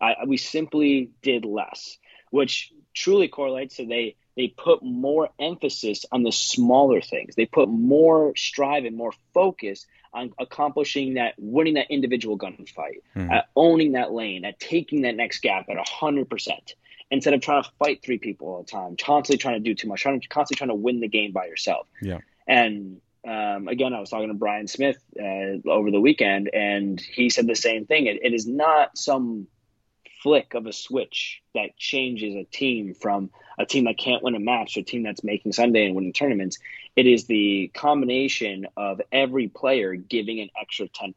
I, we simply did less, which truly correlates to they they put more emphasis on the smaller things. They put more strive and more focus on accomplishing that, winning that individual gunfight, mm-hmm. at owning that lane, at taking that next gap at 100%, instead of trying to fight three people all the time, constantly trying to do too much, trying to, constantly trying to win the game by yourself. Yeah. And um, again, I was talking to Brian Smith uh, over the weekend, and he said the same thing. It, it is not some flick of a switch that changes a team from a team that can't win a match to a team that's making Sunday and winning tournaments. It is the combination of every player giving an extra 10%.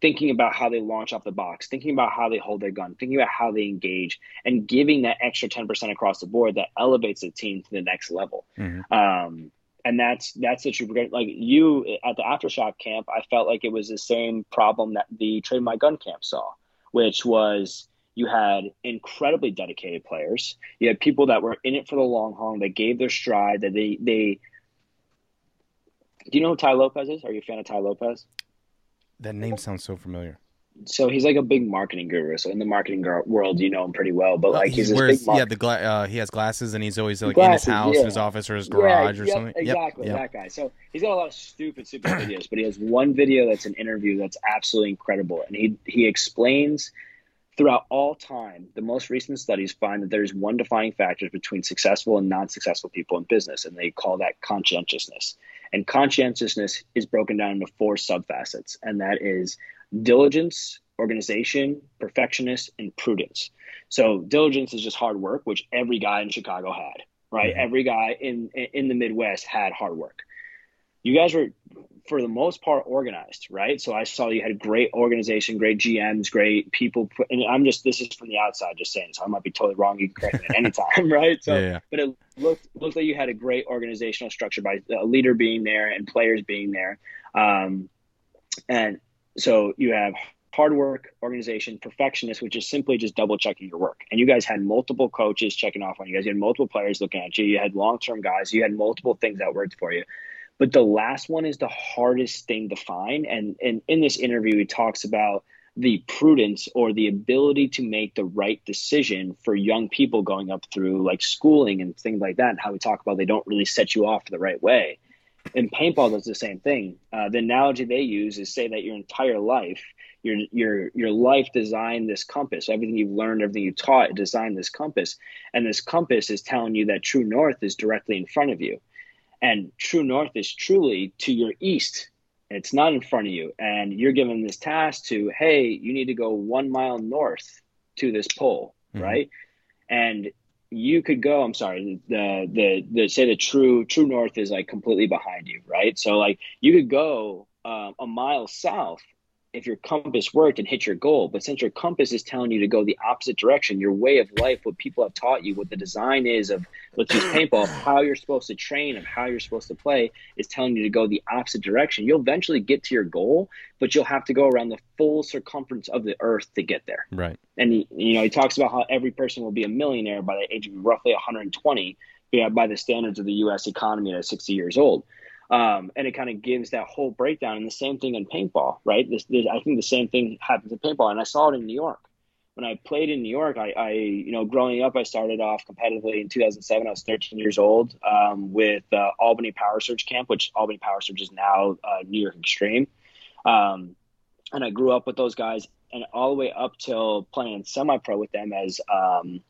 Thinking about how they launch off the box, thinking about how they hold their gun, thinking about how they engage, and giving that extra 10% across the board that elevates the team to the next level. Mm-hmm. Um, and that's that's the true like you at the aftershock camp i felt like it was the same problem that the trade my gun camp saw which was you had incredibly dedicated players. You had people that were in it for the long haul. They gave their stride. That they they. Do you know who Tai Lopez is? Are you a fan of Tai Lopez? That name sounds so familiar so he's like a big marketing guru. So in the marketing world, you know him pretty well. But like he's wears, yeah, the gla- uh, he has glasses and he's always like glasses, in his house, yeah. his office, or his garage yeah, or something. Exactly yep, that guy. So he's got a lot of stupid, stupid videos, but he has one video that's an interview that's absolutely incredible, and he he explains throughout all time the most recent studies find that there's one defining factor between successful and non-successful people in business, and they call that conscientiousness. And conscientiousness is broken down into four subfacets, and that is diligence, organization, perfectionist, and prudence. So diligence is just hard work, which every guy in Chicago had, right? Every guy in in the Midwest had hard work. You guys were, for the most part, organized, right? So I saw you had great organization, great GMs, great people. And I'm just this is from the outside, just saying. So I might be totally wrong. You can correct me at any time, right? So, yeah, yeah. but it looked looked like you had a great organizational structure by a leader being there and players being there. Um, and so you have hard work, organization, perfectionist, which is simply just double checking your work. And you guys had multiple coaches checking off on you guys. You had multiple players looking at you. You had long term guys. You had multiple things that worked for you. But the last one is the hardest thing to find. And, and in this interview, he talks about the prudence or the ability to make the right decision for young people going up through like schooling and things like that. And how we talk about they don't really set you off the right way and paintball does the same thing. Uh, the analogy they use is say that your entire life, your your your life designed this compass. Everything you've learned, everything you taught, designed this compass, and this compass is telling you that true north is directly in front of you, and true north is truly to your east. It's not in front of you, and you're given this task to, hey, you need to go one mile north to this pole, mm-hmm. right? And you could go i'm sorry the, the the say the true true north is like completely behind you right? So like you could go um, a mile south if your compass worked and hit your goal. But since your compass is telling you to go the opposite direction, your way of life, what people have taught you, what the design is of let's use paintball, how you're supposed to train, of how you're supposed to play, is telling you to go the opposite direction. You'll eventually get to your goal, but you'll have to go around the full circumference of the earth to get there. Right. And he, you know, he talks about how every person will be a millionaire by the age of roughly 120 by the standards of the U.S. economy at 60 years old. Um, and it kind of gives that whole breakdown. And the same thing in paintball, right? This, this, I think the same thing happens in paintball, and I saw it in New York. when I played in New York, I, I, you know, growing up, I started off competitively in 2007. I was 13 years old um, with uh, Albany Power Surge Camp, which Albany Power Surge is now uh, New York Extreme. Um, and I grew up with those guys, and all the way up till playing semi-pro with them as um,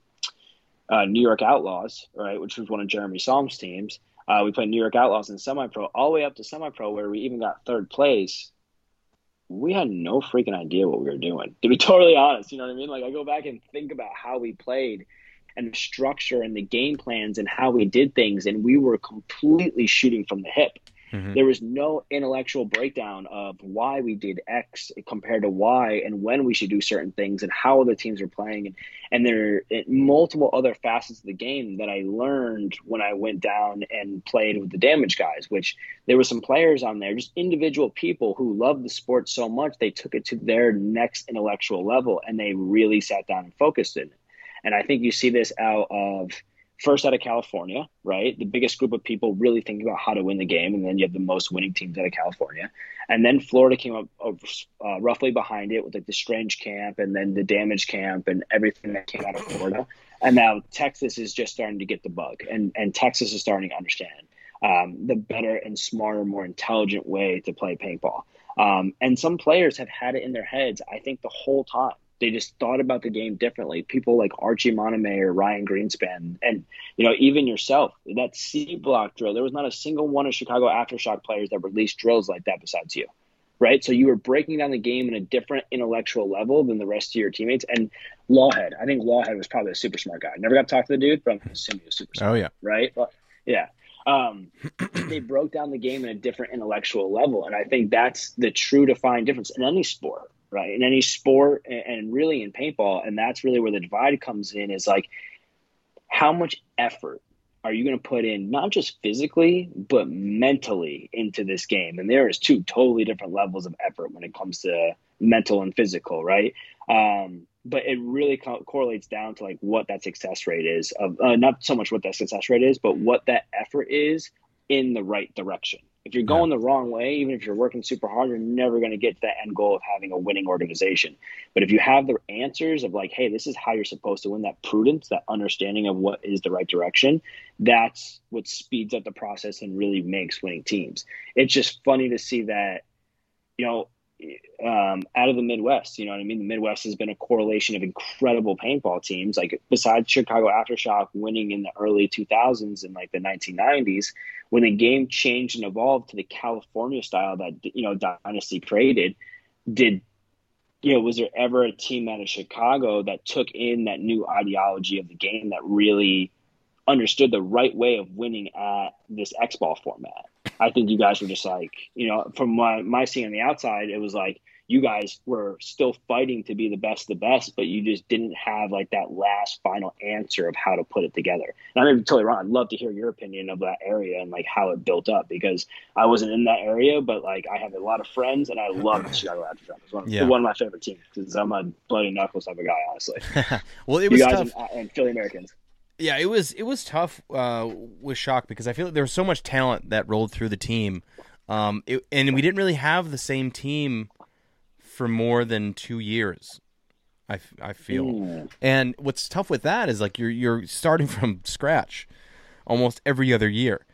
uh, New York Outlaws, right, which was one of Jeremy Salm's teams. Uh, we played New York Outlaws in semi-pro, all the way up to semi-pro, where we even got third place we had no freaking idea what we were doing, to be totally honest. You know what I mean? Like, I go back and think about how we played and the structure and the game plans and how we did things, and we were completely shooting from the hip. Mm-hmm. There was no intellectual breakdown of why we did X compared to Y and when we should do certain things and how other teams are playing. And, and there are multiple other facets of the game that I learned when I went down and played with the damage guys, which there were some players on there, just individual people who loved the sport so much, they took it to their next intellectual level and they really sat down and focused in it. And I think you see this out of first out of California, right? The biggest group of people really thinking about how to win the game, and then you have the most winning teams out of California. And then Florida came up uh, roughly behind it with like the Strange Camp and then the Damage Camp and everything that came out of Florida. And now Texas is just starting to get the bug, and and Texas is starting to understand um, the better and smarter, more intelligent way to play paintball. Um, and some players have had it in their heads, I think, the whole time they just thought about the game differently. People like Archie Monome or Ryan Greenspan, and you know even yourself. That C block drill, there was not a single one of Chicago aftershock players that released drills like that besides you, right? So you were breaking down the game in a different intellectual level than the rest of your teammates. And Lawhead, I think Lawhead was probably a super smart guy. Never got to talk to the dude, but I'm assuming he was super smart. Oh yeah, right? Yeah. Um, they broke down the game in a different intellectual level, and I think that's the true defining difference in any sport right? In any sport and really in paintball. And that's really where the divide comes in is like, how much effort are you going to put in, not just physically, but mentally into this game? And there is two totally different levels of effort when it comes to mental and physical, right? Um, but it really co- correlates down to like what that success rate is of uh, not so much what that success rate is, but what that effort is in the right direction. If you're going yeah. the wrong way, even if you're working super hard, you're never going to get to that end goal of having a winning organization. But if you have the answers of like, hey, this is how you're supposed to win, that prudence, that understanding of what is the right direction, that's what speeds up the process and really makes winning teams. It's just funny to see that, you know, um, out of the Midwest. You know what I mean? The Midwest has been a correlation of incredible paintball teams. Like besides Chicago Aftershock winning in the early 2000s and like the 1990s, when the game changed and evolved to the California style that you know Dynasty created, did you know was there ever a team out of Chicago that took in that new ideology of the game that really understood the right way of winning at this X ball format? I think you guys were just like, you know, from my, my seeing on the outside, it was like you guys were still fighting to be the best, the best, but you just didn't have like that last final answer of how to put it together. And I'm totally wrong. I'd love to hear your opinion of that area and like how it built up because I wasn't in that area, but like I have a lot of friends and I love the Chicago Aftershock. It's one, yeah. one of my favorite teams because I'm a bloody knuckles type of guy, honestly. well, it was you guys tough. And, uh, and Philly Americans. Yeah, it was it was tough uh, with Shock because I feel like there was so much talent that rolled through the team, um, it, and we didn't really have the same team for more than two years. I, I feel, Ooh. and what's tough with that is like you're you're starting from scratch, almost every other year,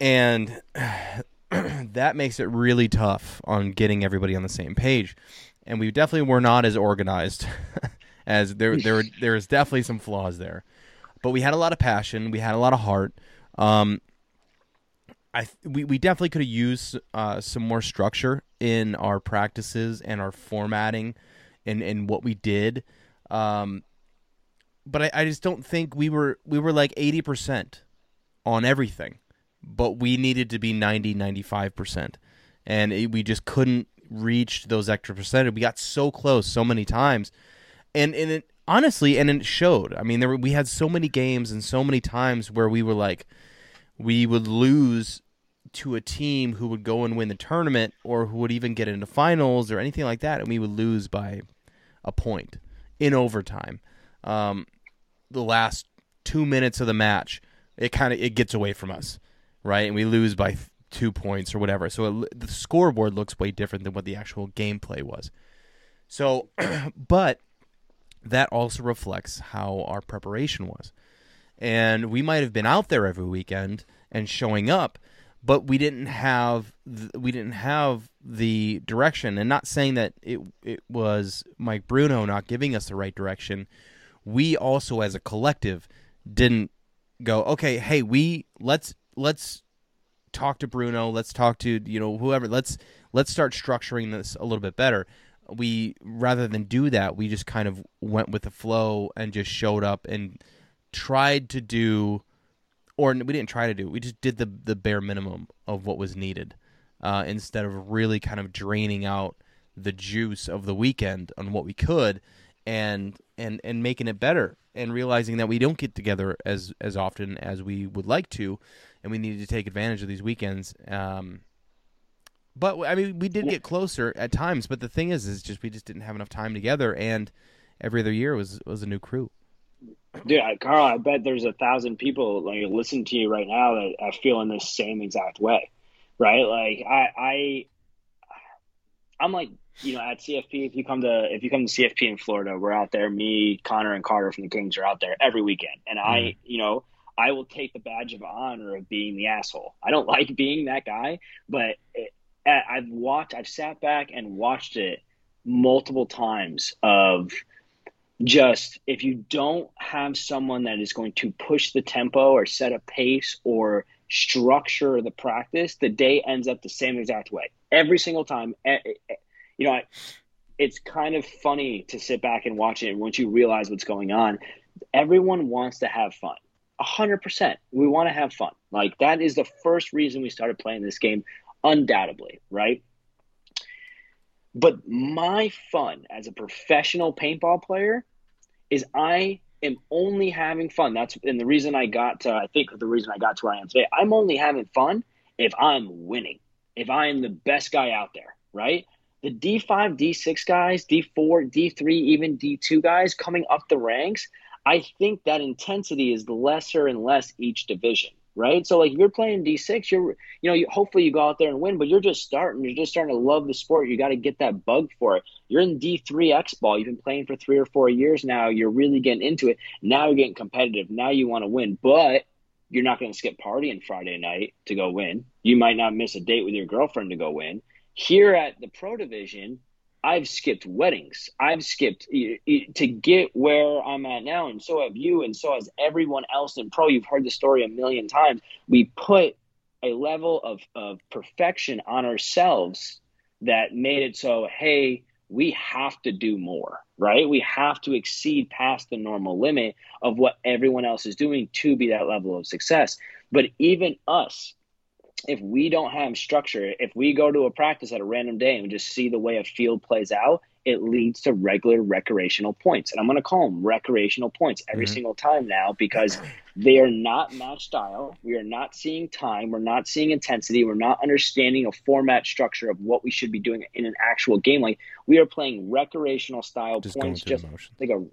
and that makes it really tough on getting everybody on the same page, and we definitely were not as organized as there there there is definitely some flaws there but we had a lot of passion. We had a lot of heart. Um, I we, we definitely could have used uh, some more structure in our practices and our formatting and, and what we did. Um, but I, I just don't think we were we were like 80% on everything but we needed to be 90 95% and it, we just couldn't reach those extra percentage we got so close so many times and and it, honestly, and it showed. I mean, there were, we had so many games and so many times where we were like, we would lose to a team who would go and win the tournament or who would even get into finals or anything like that, and we would lose by a point in overtime. Um, the last two minutes of the match, it kind of it gets away from us, right? And we lose by two points or whatever. So it, the scoreboard looks way different than what the actual gameplay was. So, but that also reflects how our preparation was. And we might have been out there every weekend and showing up, but we didn't have the, we didn't have the direction. And not saying that it it was Mike Bruno not giving us the right direction. We also, as a collective, didn't go okay. Hey, we let's let's talk to Bruno. Let's talk to you know whoever. Let's let's start structuring this a little bit better. We rather than do that, we just kind of went with the flow and just showed up and tried to do, or we didn't try to do. We just did the the bare minimum of what was needed, uh, instead of really kind of draining out the juice of the weekend on what we could, and and and making it better and realizing that we don't get together as as often as we would like to, and we needed to take advantage of these weekends. Um, but I mean, we did get closer at times. But the thing is, is just we just didn't have enough time together, and every other year was was a new crew. Dude, Carl, I bet there's a thousand people like listening to you right now that are feeling the same exact way, right? Like I, I, I'm like, you know, at CFP, if you come to if you come to CFP in Florida, we're out there. Me, Connor, and Carter from the Kings are out there every weekend, and mm-hmm. I, you know, I will take the badge of honor of being the asshole. I don't like being that guy, but it, I've watched, I've sat back and watched it multiple times of just if you don't have someone that is going to push the tempo or set a pace or structure the practice, the day ends up the same exact way every single time. You know, it's kind of funny to sit back and watch it once you realize what's going on. Everyone wants to have fun. 100%. We want to have fun. Like, that is the first reason we started playing this game, undoubtedly, right? But my fun as a professional paintball player is I am only having fun. That's and the reason I got to I think the reason I got to where I am today. I'm only having fun if I'm winning. If I am the best guy out there, right? The D5, D6 guys, D4, D3, even D2 guys coming up the ranks, I think that intensity is lesser and less each division right? So like you're playing D6, you're you know, you, hopefully you go out there and win, but you're just starting. You're just starting to love the sport. You got to get that bug for it. You're in D3 X ball. You've been playing for three or four years now. You're really getting into it. Now you're getting competitive. Now you want to win, but you're not going to skip partying Friday night to go win. You might not miss a date with your girlfriend to go win. Here at the Pro Division, I've skipped weddings. I've skipped to get where I'm at now, and so have you, and so has everyone else in pro. You've heard the story a million times. We put a level of, of perfection on ourselves that made it so, hey, we have to do more, right? We have to exceed past the normal limit of what everyone else is doing to be that level of success. But even us, if we don't have structure, if we go to a practice at a random day and just see the way a field plays out, it leads to regular recreational points. And I'm going to call them recreational points every mm-hmm. single time now because they are not match style. We are not seeing time. We're not seeing intensity. We're not understanding a format structure of what we should be doing in an actual game. Like we are playing recreational style just points, just like a,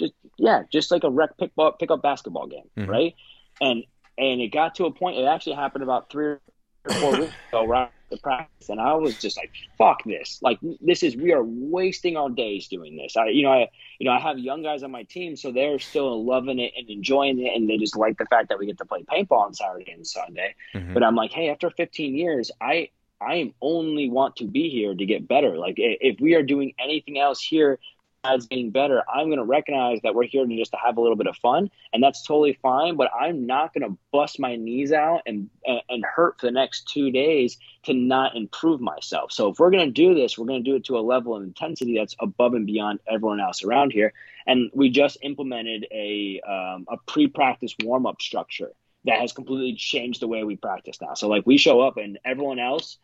just yeah, just like a rec pick, pick up basketball game, mm-hmm. right? And and it got to a point. It actually happened about three or four weeks ago, right? The practice, and I was just like, "Fuck this! Like, this is we are wasting our days doing this." I, you know, I, you know, I have young guys on my team, so they're still loving it and enjoying it, and they just like the fact that we get to play paintball on Saturday and Sunday. Mm-hmm. But I'm like, hey, after 15 years, I, I only want to be here to get better. Like, if we are doing anything else here as getting better, I'm going to recognize that we're here to just to have a little bit of fun, and that's totally fine. But I'm not going to bust my knees out and and hurt for the next two days to not improve myself. So if we're going to do this, we're going to do it to a level of intensity that's above and beyond everyone else around here. And we just implemented a um, a pre-practice warm-up structure that has completely changed the way we practice now. So like we show up and everyone else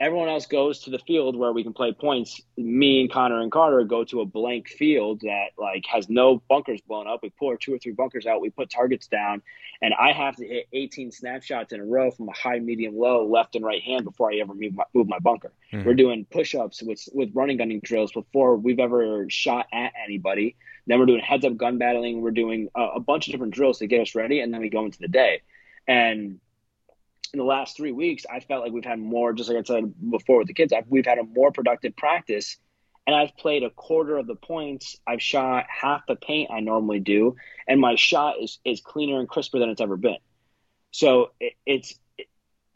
everyone else goes to the field where we can play points. Me and Connor and Carter go to a blank field that like has no bunkers blown up. We pull two or three bunkers out. We put targets down, and I have to hit 18 snapshots in a row from a high, medium, low, left and right hand before I ever move my, move my bunker. Mm-hmm. We're doing push-ups with with running gunning drills before we've ever shot at anybody. Then we're doing heads up gun battling. We're doing a, a bunch of different drills to get us ready, and then we go into the day. And in the last three weeks, I felt like we've had more, just like I said before with the kids, I've, we've had a more productive practice and I've played a quarter of the points. I've shot half the paint I normally do, and my shot is, is cleaner and crisper than it's ever been. So it, it's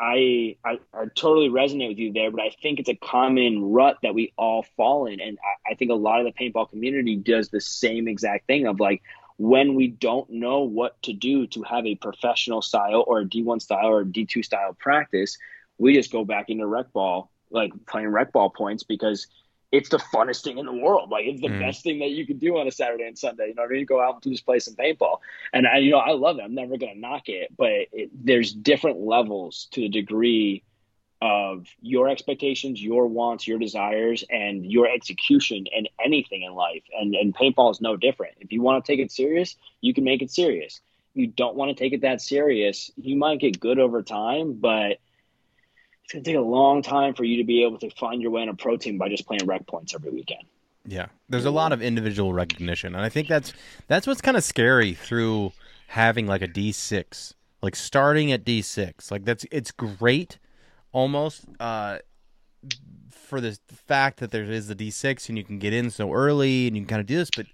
I, I, I totally resonate with you there, but I think it's a common rut that we all fall in, and I, I think a lot of the paintball community does the same exact thing of like when we don't know what to do to have a professional style or a D1 style or a D2 style practice, we just go back into rec ball, like playing rec ball points because it's the funnest thing in the world. Like it's the mm. best thing that you can do on a Saturday and Sunday. You know, I mean, go out and just play some paintball. And I, you know, I love it. I'm never going to knock it, but it, there's different levels to the degree of your expectations, your wants, your desires, and your execution in anything in life. And and paintball is no different. If you want to take it serious, you can make it serious. You don't want to take it that serious, you might get good over time, but it's to take a long time for you to be able to find your way in a pro team by just playing rec points every weekend. Yeah, there's a lot of individual recognition, and I think that's that's what's kind of scary through having like a D6, like starting at D6. Like that's it's great, almost uh, for the fact that there is the D6 and you can get in so early and you can kind of do this, but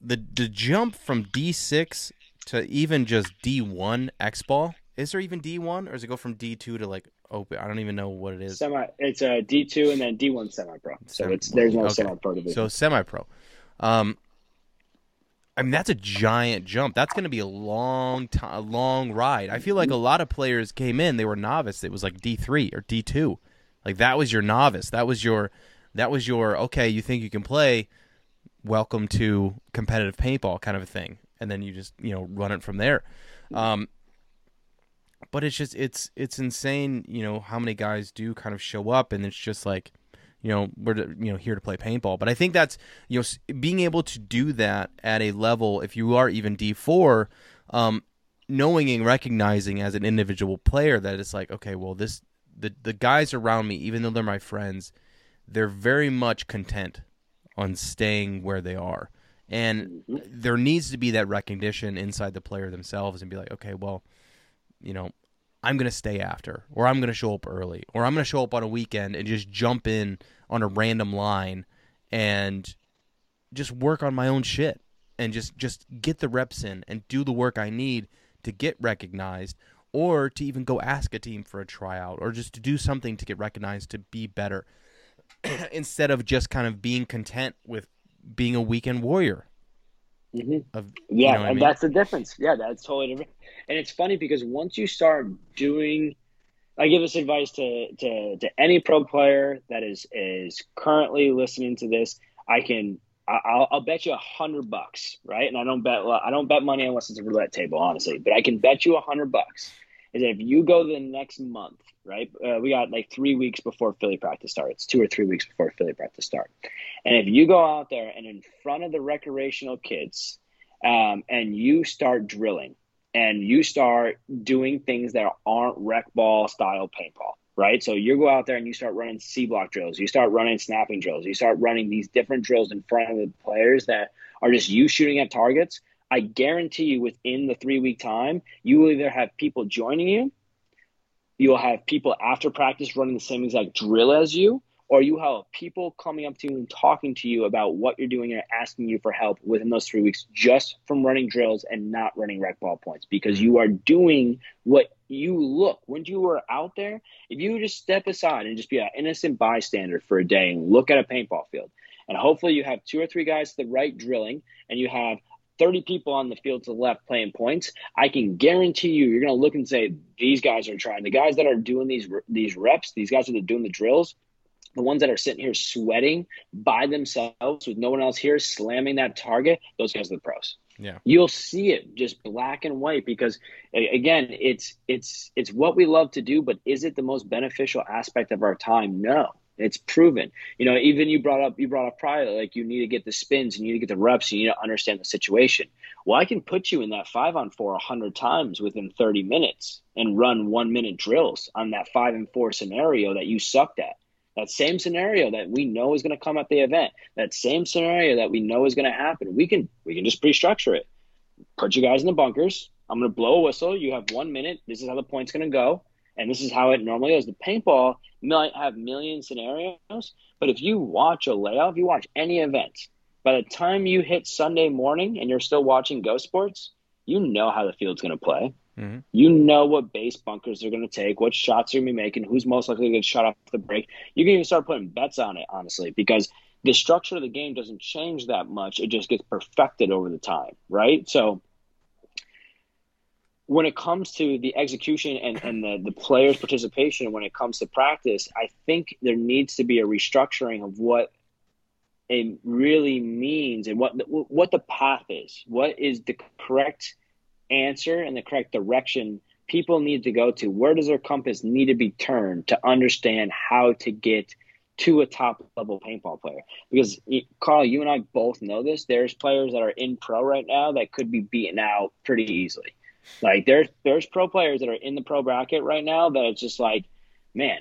the the jump from D6 to even just D1 X ball is there even D1 or does it go from D2 to like open. I don't even know what it is. Semi. It's a D two and then D one semi pro. So semi- it's there's no okay. semi pro division. So semi pro. Um, I mean that's a giant jump. That's going to be a long time, a long ride. I feel like a lot of players came in, they were novice. It was like D three or D two, like that was your novice. That was your, that was your okay. You think you can play? Welcome to competitive paintball kind of a thing, and then you just you know run it from there. Um, but it's just it's it's insane you know how many guys do kind of show up and it's just like you know we're you know here to play paintball but i think that's you know being able to do that at a level if you are even d4 um, knowing and recognizing as an individual player that it's like okay well this the the guys around me even though they're my friends they're very much content on staying where they are and mm-hmm. there needs to be that recognition inside the player themselves and be like okay well you know, I'm going to stay after, or I'm going to show up early, or I'm going to show up on a weekend and just jump in on a random line and just work on my own shit and just just get the reps in and do the work I need to get recognized or to even go ask a team for a tryout or just to do something to get recognized to be better instead of just kind of being content with being a weekend warrior. Mm-hmm. Of, yeah, you know and I mean? that's the difference. Yeah, that's totally different. And it's funny because once you start doing, I give this advice to, to, to any pro player that is, is currently listening to this. I can, I'll, I'll bet you a hundred bucks, right? And I don't bet, I don't bet money unless it's a roulette table, honestly, but I can bet you a hundred bucks is if you go the next month, right? Uh, we got like three weeks before Philly practice starts, two or three weeks before Philly practice start. And if you go out there and in front of the recreational kids, um, and you start drilling, and you start doing things that aren't rec ball style paintball, right? So you go out there and you start running C block drills, you start running snapping drills, you start running these different drills in front of the players that are just you shooting at targets. I guarantee you within the three week time, you will either have people joining you, you'll have people after practice running the same exact drill as you, or you have people coming up to you and talking to you about what you're doing and asking you for help within those three weeks just from running drills and not running rec ball points because mm-hmm. you are doing what you look when you are out there if you just step aside and just be an innocent bystander for a day and look at a paintball field. And hopefully you have two or three guys to the right drilling and you have 30 people on the field to the left playing points, I can guarantee you, you're going to look and say, these guys are trying. The guys that are doing these these reps, these guys that are doing the drills, the ones that are sitting here sweating by themselves with no one else here slamming that target, those guys are the pros. Yeah. You'll see it just black and white because again, it's it's it's what we love to do, but is it the most beneficial aspect of our time? No. It's proven. You know, even you brought up you brought up prior like you need to get the spins, and you need to get the reps, and you need to understand the situation. Well, I can put you in that five on four a hundred times within 30 minutes and run one minute drills on that five and four scenario that you sucked at. That same scenario that we know is going to come at the event, that same scenario that we know is going to happen, we can we can just pre-structure it. Put you guys in the bunkers. I'm going to blow a whistle. You have one minute. This is how the point's going to go and this is how it normally is. The paintball might have million scenarios, but if you watch a layoff, if you watch any event, by the time you hit Sunday morning and you're still watching Go Sports, you know how the field's going to play. Mm-hmm. You know what base bunkers they're going to take, what shots they're going to be making, who's most likely to get shot off the break. You can even start putting bets on it, honestly, because the structure of the game doesn't change that much. It just gets perfected over the time, right? So when it comes to the execution and, and the, the players' participation when it comes to practice, I think there needs to be a restructuring of what it really means and what what the path is. What is the correct answer and the correct direction people need to go to? Where does their compass need to be turned to understand how to get to a top level paintball player? Because Carl, you and I both know this. There's players that are in pro right now that could be beaten out pretty easily. Like there's there's pro players that are in the pro bracket right now that it's just like, man,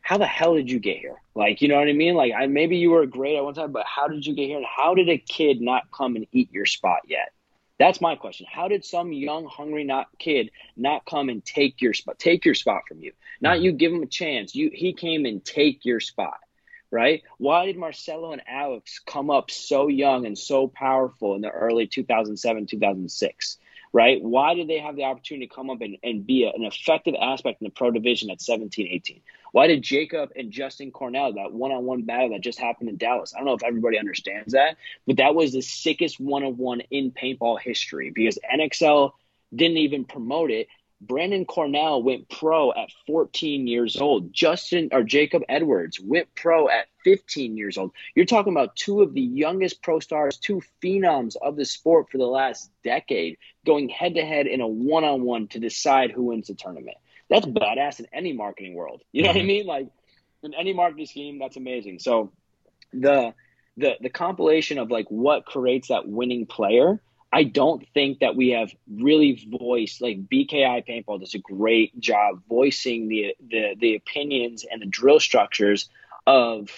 how the hell did you get here? Like, you know what I mean? Like, I, maybe you were great at one time, but how did you get here? And how did a kid not come and eat your spot yet? That's my question. How did some young, hungry not kid not come and take your spot, take your spot from you? Not mm-hmm. you give him a chance. You he came and take your spot, right? Why did Marcelo and Alex come up so young and so powerful in the early 2007, 2006? Right? Why did they have the opportunity to come up and, and be a, an effective aspect in the pro division at 17, 18? Why did Jacob and Justin Cornell, that one on one battle that just happened in Dallas? I don't know if everybody understands that, but that was the sickest one on one in paintball history because NXL didn't even promote it. Brandon Cornell went pro at 14 years old. Justin or Jacob Edwards went pro at 15 years old. You're talking about two of the youngest pro stars, two phenoms of the sport for the last decade, going head to head in a one on one to decide who wins the tournament. That's badass in any marketing world. You know what I mm-hmm. mean? Like in any marketing scheme, that's amazing. So the the the compilation of like what creates that winning player I don't think that we have really voiced like BKI Paintball does a great job voicing the the the opinions and the drill structures of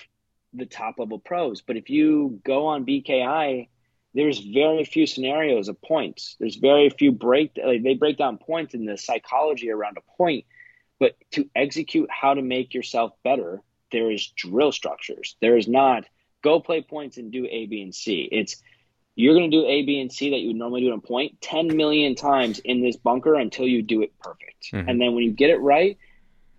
the top level pros. But if you go on BKI, there's very few scenarios of points. There's very few break like they break down points in the psychology around a point. But to execute how to make yourself better, there is drill structures. There is not go play points and do A, B, and C. It's you're going to do A, B, and C that you would normally do in a point 10 million times in this bunker until you do it perfect. Mm-hmm. And then when you get it right,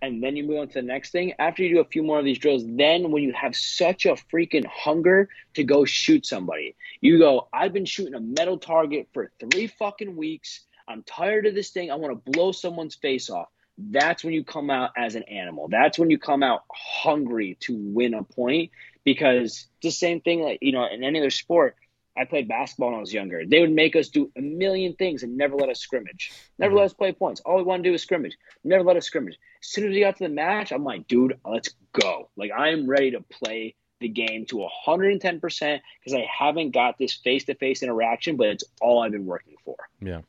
and then you move on to the next thing, after you do a few more of these drills, then when you have such a freaking hunger to go shoot somebody, you go, I've been shooting a metal target for three fucking weeks. I'm tired of this thing. I want to blow someone's face off. That's when you come out as an animal. That's when you come out hungry to win a point because the same thing, like, you know, in any other sport, I played basketball when I was younger. They would make us do a million things and never let us scrimmage. Never mm-hmm. let us play points. All we want to do is scrimmage. Never let us scrimmage. As soon as we got to the match, I'm like, dude, let's go. Like I'm ready to play the game to 110% because I haven't got this face-to-face interaction, but it's all I've been working for. Yeah.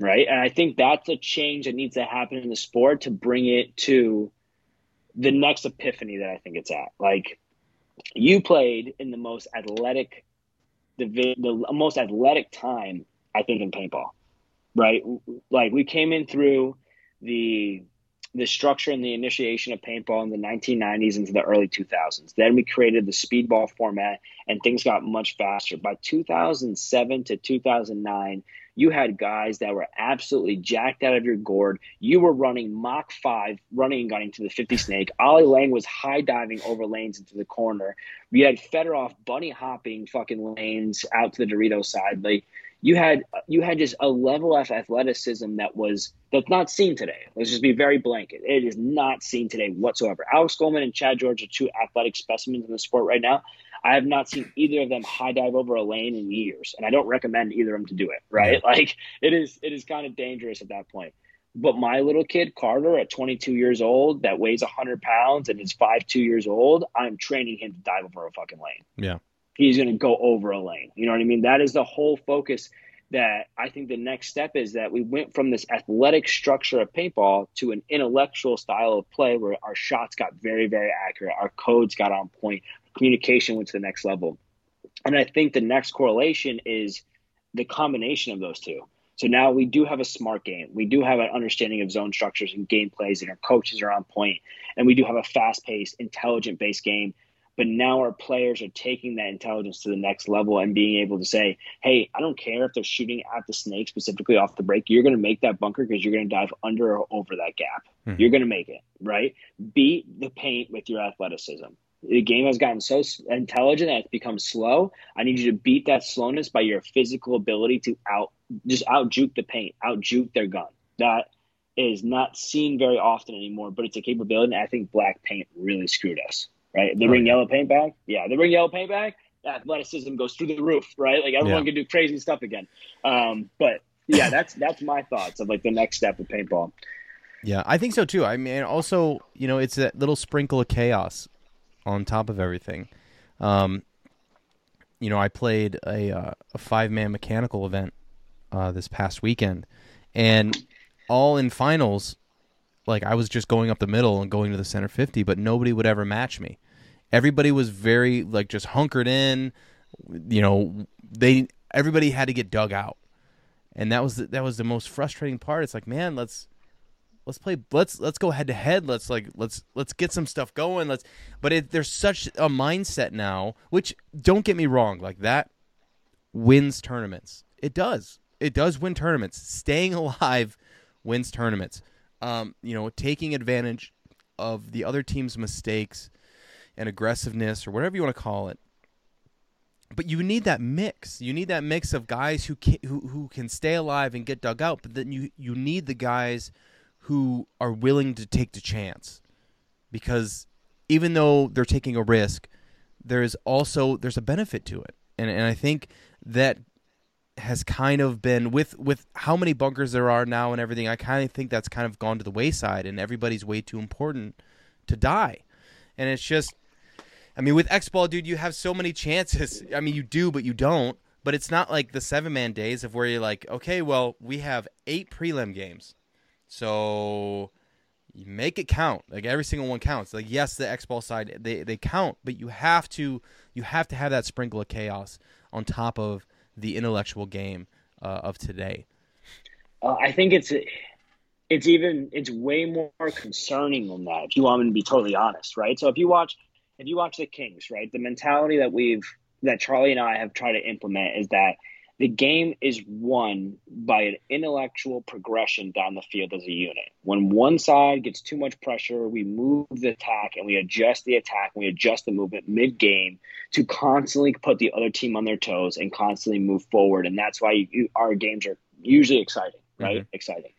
Right? And I think that's a change that needs to happen in the sport to bring it to the next epiphany that I think it's at. Like you played in the most athletic the the most athletic time I think in paintball, right? Like we came in through the the structure and the initiation of paintball in the 1990s into the early 2000s. Then we created the speedball format, and things got much faster. By 2007 to 2009, you had guys that were absolutely jacked out of your gourd. You were running Mach 5, running and gunning to the 50 snake. Ollie Lang was high diving over lanes into the corner. We had Fedorov bunny hopping fucking lanes out to the Dorito side. Like you had you had just a level of athleticism that was that's not seen today. Let's just be very blanket. It is not seen today whatsoever. Alex Goldman and Chad George are two athletic specimens in the sport right now. I have not seen either of them high dive over a lane in years, and I don't recommend either of them to do it. Right? Yeah. Like it is, it is kind of dangerous at that point. But my little kid Carter, at 22 years old, that weighs 100 pounds and is five two years old, I'm training him to dive over a fucking lane. Yeah, he's going to go over a lane. You know what I mean? That is the whole focus. That I think the next step is that we went from this athletic structure of paintball to an intellectual style of play where our shots got very, very accurate, our codes got on point, communication went to the next level. And I think the next correlation is the combination of those two. So now we do have a smart game. We do have an understanding of zone structures and game plays, and our coaches are on point. And we do have a fast paced, intelligent based game. But now our players are taking that intelligence to the next level and being able to say, hey, I don't care if they're shooting at the snake specifically off the break. You're going to make that bunker because you're going to dive under or over that gap. Mm-hmm. You're going to make it, right? Beat the paint with your athleticism the game has gotten so intelligent that it's become slow. I need you to beat that slowness by your physical ability to out just out juke the paint, out juke their gun. That is not seen very often anymore, but it's a capability. And I think black paint really screwed us. Right? They oh, bring yellow paint back. Yeah, they bring yellow paint back. Athleticism goes through the roof. Right? Like everyone yeah. can do crazy stuff again. Um, but yeah, that's that's my thoughts of like the next step of paintball. Yeah, I think so too. I mean, also, you know, it's that little sprinkle of chaos on top of everything. Um, you know, I played a, uh, a five man mechanical event uh, this past weekend, and all in finals, like I was just going up the middle and going to the center fifty, but nobody would ever match me. Everybody was very like just hunkered in. You know, they everybody had to get dug out, and that was the, that was the most frustrating part. It's like, man, let's let's play let's let's go head to head. Let's like let's let's get some stuff going. Let's but it, there's such a mindset now which don't get me wrong like that wins tournaments. It does. It does win tournaments. Staying alive wins tournaments. Um, you know taking advantage of the other team's mistakes and aggressiveness or whatever you want to call it. But you need that mix. You need that mix of guys who can, who who can stay alive and get dug out, but then you you need the guys who are willing to take the chance. Because even though they're taking a risk there's also there's a benefit to it. And and I think that has kind of been with with how many bunkers there are now and everything I kind of think that's kind of gone to the wayside and everybody's way too important to die. And it's just I mean with X ball dude you have so many chances I mean you do but you don't but it's not like the seven man days of where you're like okay well we have eight prelim games so you make it count. Like every single one counts. Like yes, the X ball side they, they count, but you have to you have to have that sprinkle of chaos on top of the intellectual game uh, of today. Uh, I think it's it's even it's way more concerning than that. If you want me to be totally honest, right? So if you watch if you watch the Kings, right, the mentality that we've that Charlie and I have tried to implement is that the game is won by an intellectual progression down the field as a unit. When one side gets too much pressure, we move the attack and we adjust the attack, and we adjust the movement mid game to constantly put the other team on their toes and constantly move forward. And that's why you, our games are usually exciting, right? Mm-hmm. Exciting.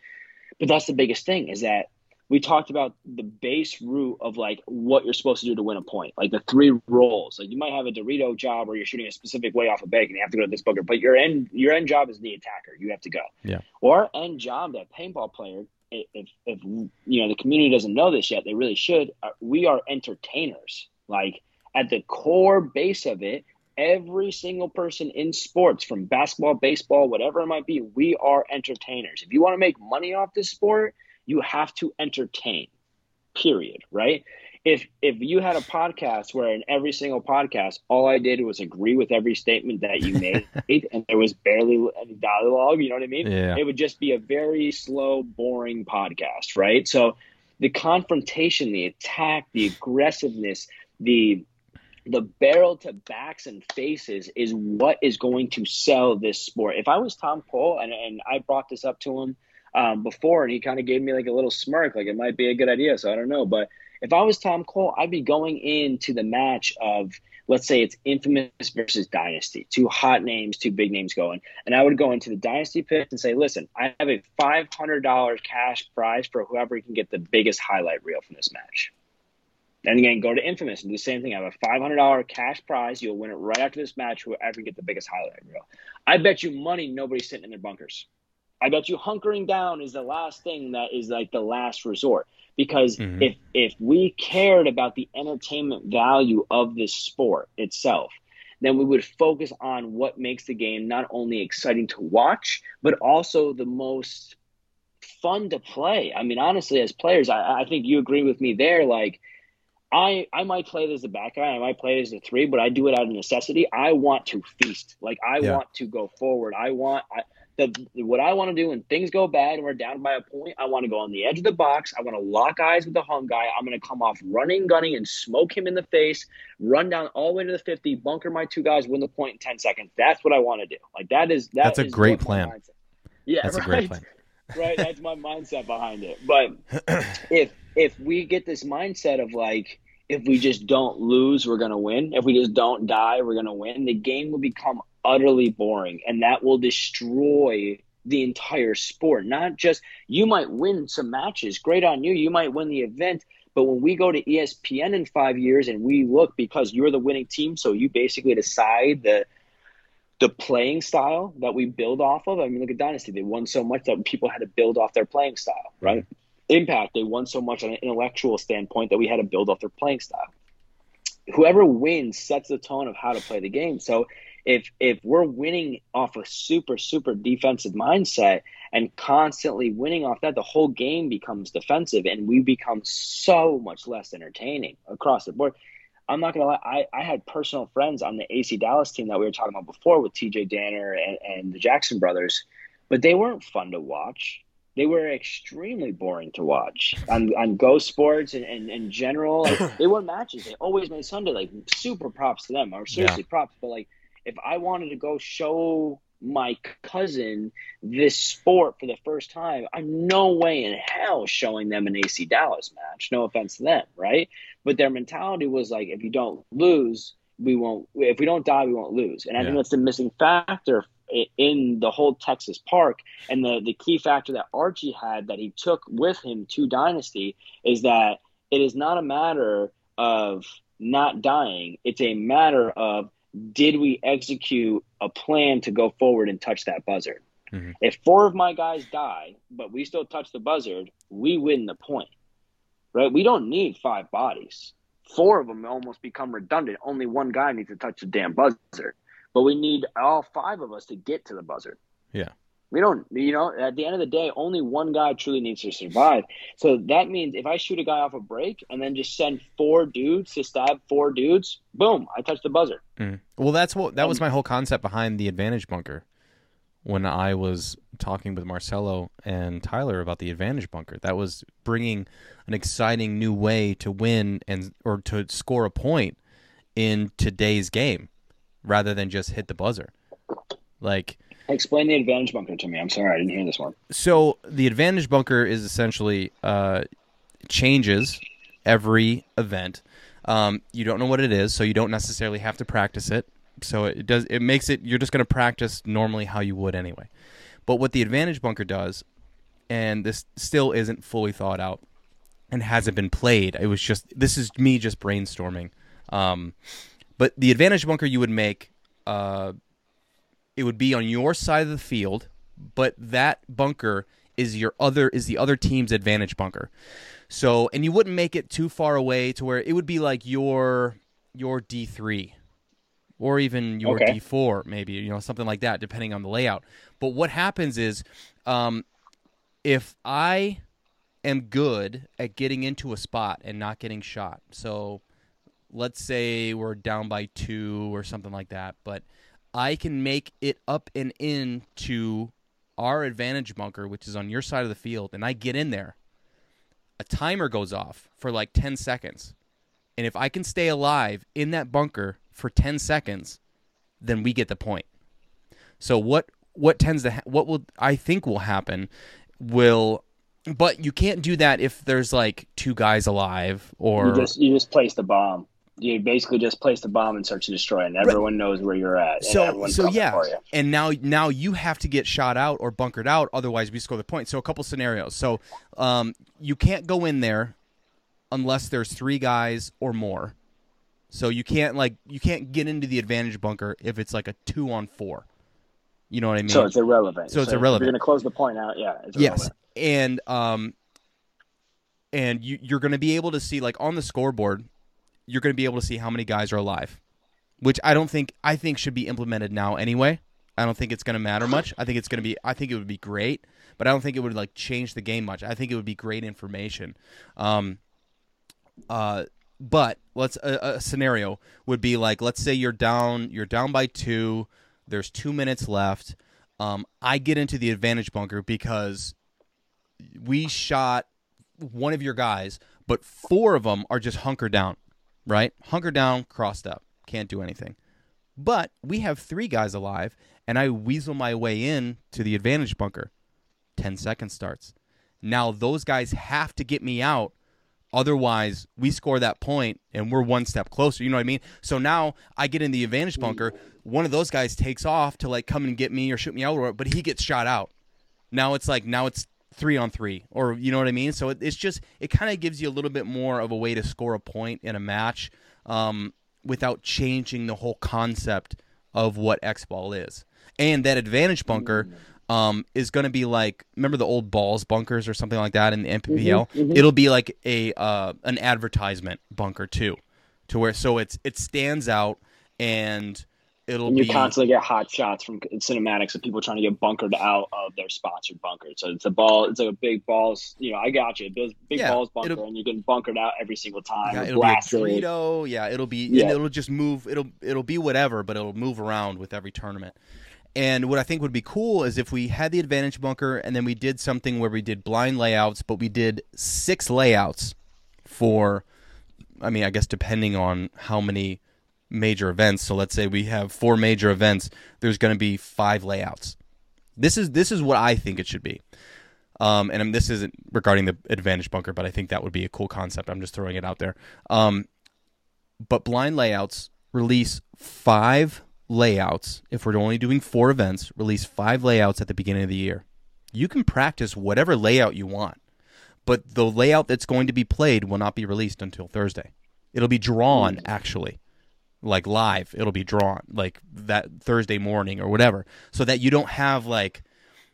But that's the biggest thing is that we talked about the base root of like what you're supposed to do to win a point, like the three roles. Like you might have a Dorito job where you're shooting a specific way off a bag and you have to go to this bunker, but your end your end job is the attacker. You have to go. Yeah. Or end job that paintball player. If if you know the community doesn't know this yet, they really should. Uh, we are entertainers. Like at the core base of it, every single person in sports, from basketball, baseball, whatever it might be, we are entertainers. If you want to make money off this sport you have to entertain period right? If if you had a podcast where in every single podcast all i did was agree with every statement that you made and there was barely any dialogue you know what i mean? Yeah. it would just be a very slow boring podcast right? So the confrontation the attack the aggressiveness the the barrel to backs and faces is what is going to sell this sport. If i was tom cole and, and i brought this up to him um, before, and he kind of gave me like a little smirk, like it might be a good idea. So I don't know, but if I was Tom Cole, I'd be going into the match of let's say it's Infamous versus Dynasty, two hot names, two big names going, and I would go into the Dynasty pit and say, listen, I have a five hundred dollars cash prize for whoever can get the biggest highlight reel from this match. Then again, go to Infamous and do the same thing. I have a five hundred dollar cash prize. You'll win it right after this match. Whoever can get the biggest highlight reel. I bet you money nobody's sitting in their bunkers. I bet you hunkering down is the last thing that is like the last resort. Because mm-hmm. if if we cared about the entertainment value of this sport itself, then we would focus on what makes the game not only exciting to watch, but also the most fun to play. I mean, honestly, as players, I, I think you agree with me there. Like, I I might play it as a back guy, I might play it as a three, but I do it out of necessity. I want to feast. Like, I yeah. want to go forward. I want. I, the what I want to do when things go bad and we're down by a point, I want to go on the edge of the box. I want to lock eyes with the home guy. I'm going to come off running, gunning, and smoke him in the face. Run down all the way to the 50, bunker my two guys, win the point in 10 seconds. That's what I want to do. Like that is that that's a great plan. Yeah, That's right. a great plan. right. That's my mindset behind it. But if if we get this mindset of like if we just don't lose, we're gonna win. If we just don't die, we're gonna win. The game will become utterly boring, and that will destroy the entire sport. Not just you might win some matches, great on you. You might win the event, but when we go to ESPN in five years and we look because you're the winning team, so you basically decide the the playing style that we build off of. I mean, look at Dynasty; they won so much that people had to build off their playing style, right? Impact, they won so much on an intellectual standpoint that we had to build off their playing style. Whoever wins sets the tone of how to play the game. So if if we're winning off a super super defensive mindset and constantly winning off that, the whole game becomes defensive, and we become so much less entertaining across the board. I'm not gonna lie, I, I had personal friends on the AC Dallas team that we were talking about before with TJ Danner and, and the Jackson brothers, but they weren't fun to watch. They were extremely boring to watch on, on Go Sports and, and in general. Like, they won matches. They always made Sunday. Like super props to them, or seriously props. But like if I wanted to go show my cousin this sport for the first time, I'm no way in hell showing them an AC Dallas match. No offense to them, right? But their mentality was like, if you don't lose, we won't. If we don't die, we won't lose. And I think that's the missing factor in the whole Texas park. And the the key factor that Archie had that he took with him to Dynasty is that it is not a matter of not dying. It's a matter of did we execute a plan to go forward and touch that buzzard? Mhm. If four of my guys die, but we still touch the buzzard, we win the point. Right? We don't need five bodies. Four of them almost become redundant. Only one guy needs to touch the damn buzzard. But we need all five of us to get to the buzzard. Yeah. We don't, you know, at the end of the day, only one guy truly needs to survive. So that means if I shoot a guy off a break and then just send four dudes to stab four dudes, boom, I touch the buzzer. Mm. Well, that's what that was Um, my whole concept behind the advantage bunker. When I was talking with Marcelo and Tyler about the advantage bunker, that was bringing an exciting new way to win and or to score a point in today's game, rather than just hit the buzzer. Like Explain the advantage bunker to me. I'm sorry, I didn't hear this one. so, the advantage bunker is essentially uh, changes every event. Um, you don't know what it is, so you don't necessarily have to practice it. So it does. It makes it. You're just going to practice normally how you would anyway. But what the advantage bunker does, and this still isn't fully thought out, and hasn't been played. It was just this is me just brainstorming. Um, but the advantage bunker you would make, uh, it would be on your side of the field, but that bunker is your other is the other team's advantage bunker. So, and you wouldn't make it too far away to where it would be like your your D three, or even your Okay. D four, maybe you know something like that, depending on the layout. But what happens is, um, if I am good at getting into a spot and not getting shot, so let's say we're down by two or something like that, but I can make it up and in to our advantage bunker, which is on your side of the field, and I get in there. A timer goes off for like 10 seconds. And if I can stay alive in that bunker for 10 seconds, then we get the point. So what what tends to ha- what will I think will happen will but you can't do that if there's like two guys alive or You just you just place the bomb. You basically just place the bomb and search and destroy, and everyone knows where you're at. And so so yeah and now now you have to get shot out or bunkered out otherwise we score the point so a couple scenarios so um, you can't go in there unless there's three guys or more so you can't like you can't get into the advantage bunker if it's like a two on four you know what i mean So it's irrelevant. So it's if irrelevant. You're to close the point out. Yeah. It's yes and um and you you're going to be able to see like on the scoreboard you're going to be able to see how many guys are alive which i don't think i think should be implemented now anyway. I don't think it's going to matter much. I think it's going to be i think it would be great but i don't think it would like change the game much. I think it would be great information. Um uh but let's a, a scenario would be like let's say you're down you're down by two there's two minutes left. Um, I get into the advantage bunker because we shot one of your guys, but four of them are just hunker down, right? Hunker down, crossed up, can't do anything. But we have three guys alive, and I weasel my way in to the advantage bunker. 10 seconds starts. Now those guys have to get me out. Otherwise, we score that point and we're one step closer. You know what I mean? So now I get in the advantage bunker. One of those guys takes off to like come and get me or shoot me out, but he gets shot out. Now it's like, now it's three on three, or you know what I mean? So it, it's just, it kind of gives you a little bit more of a way to score a point in a match um, without changing the whole concept of what X ball is. And that advantage bunker um, is going to be like remember the old balls bunkers or something like that in the NPPL. Mm-hmm, mm-hmm. It'll be like a uh, an advertisement bunker too, to where so it's it stands out and it'll and you be, constantly get hot shots from cinematics of people trying to get bunkered out of their sponsored bunker. So it's a ball, it's like a big balls. You know, I got you. Big, big yeah, balls bunker, and you get bunkered out every single time. Yeah, it'll blasted. be a Dorito. Yeah, it'll be. Yeah. it'll just move. It'll it'll be whatever, but it'll move around with every tournament. And what I think would be cool is if we had the advantage bunker and then we did something where we did blind layouts, but we did six layouts for, I mean, I guess depending on how many major events. So let's say we have four major events, there's going to be five layouts. This is this is what I think it should be. Um, and this isn't regarding the advantage bunker, but I think that would be a cool concept. I'm just throwing it out there. Um, but blind layouts release five layouts, if we're only doing four events, release five layouts at the beginning of the year. You can practice whatever layout you want, but the layout that's going to be played will not be released until Thursday. It'll be drawn, actually, like live. It'll be drawn, like that Thursday morning or whatever, so that you don't have like,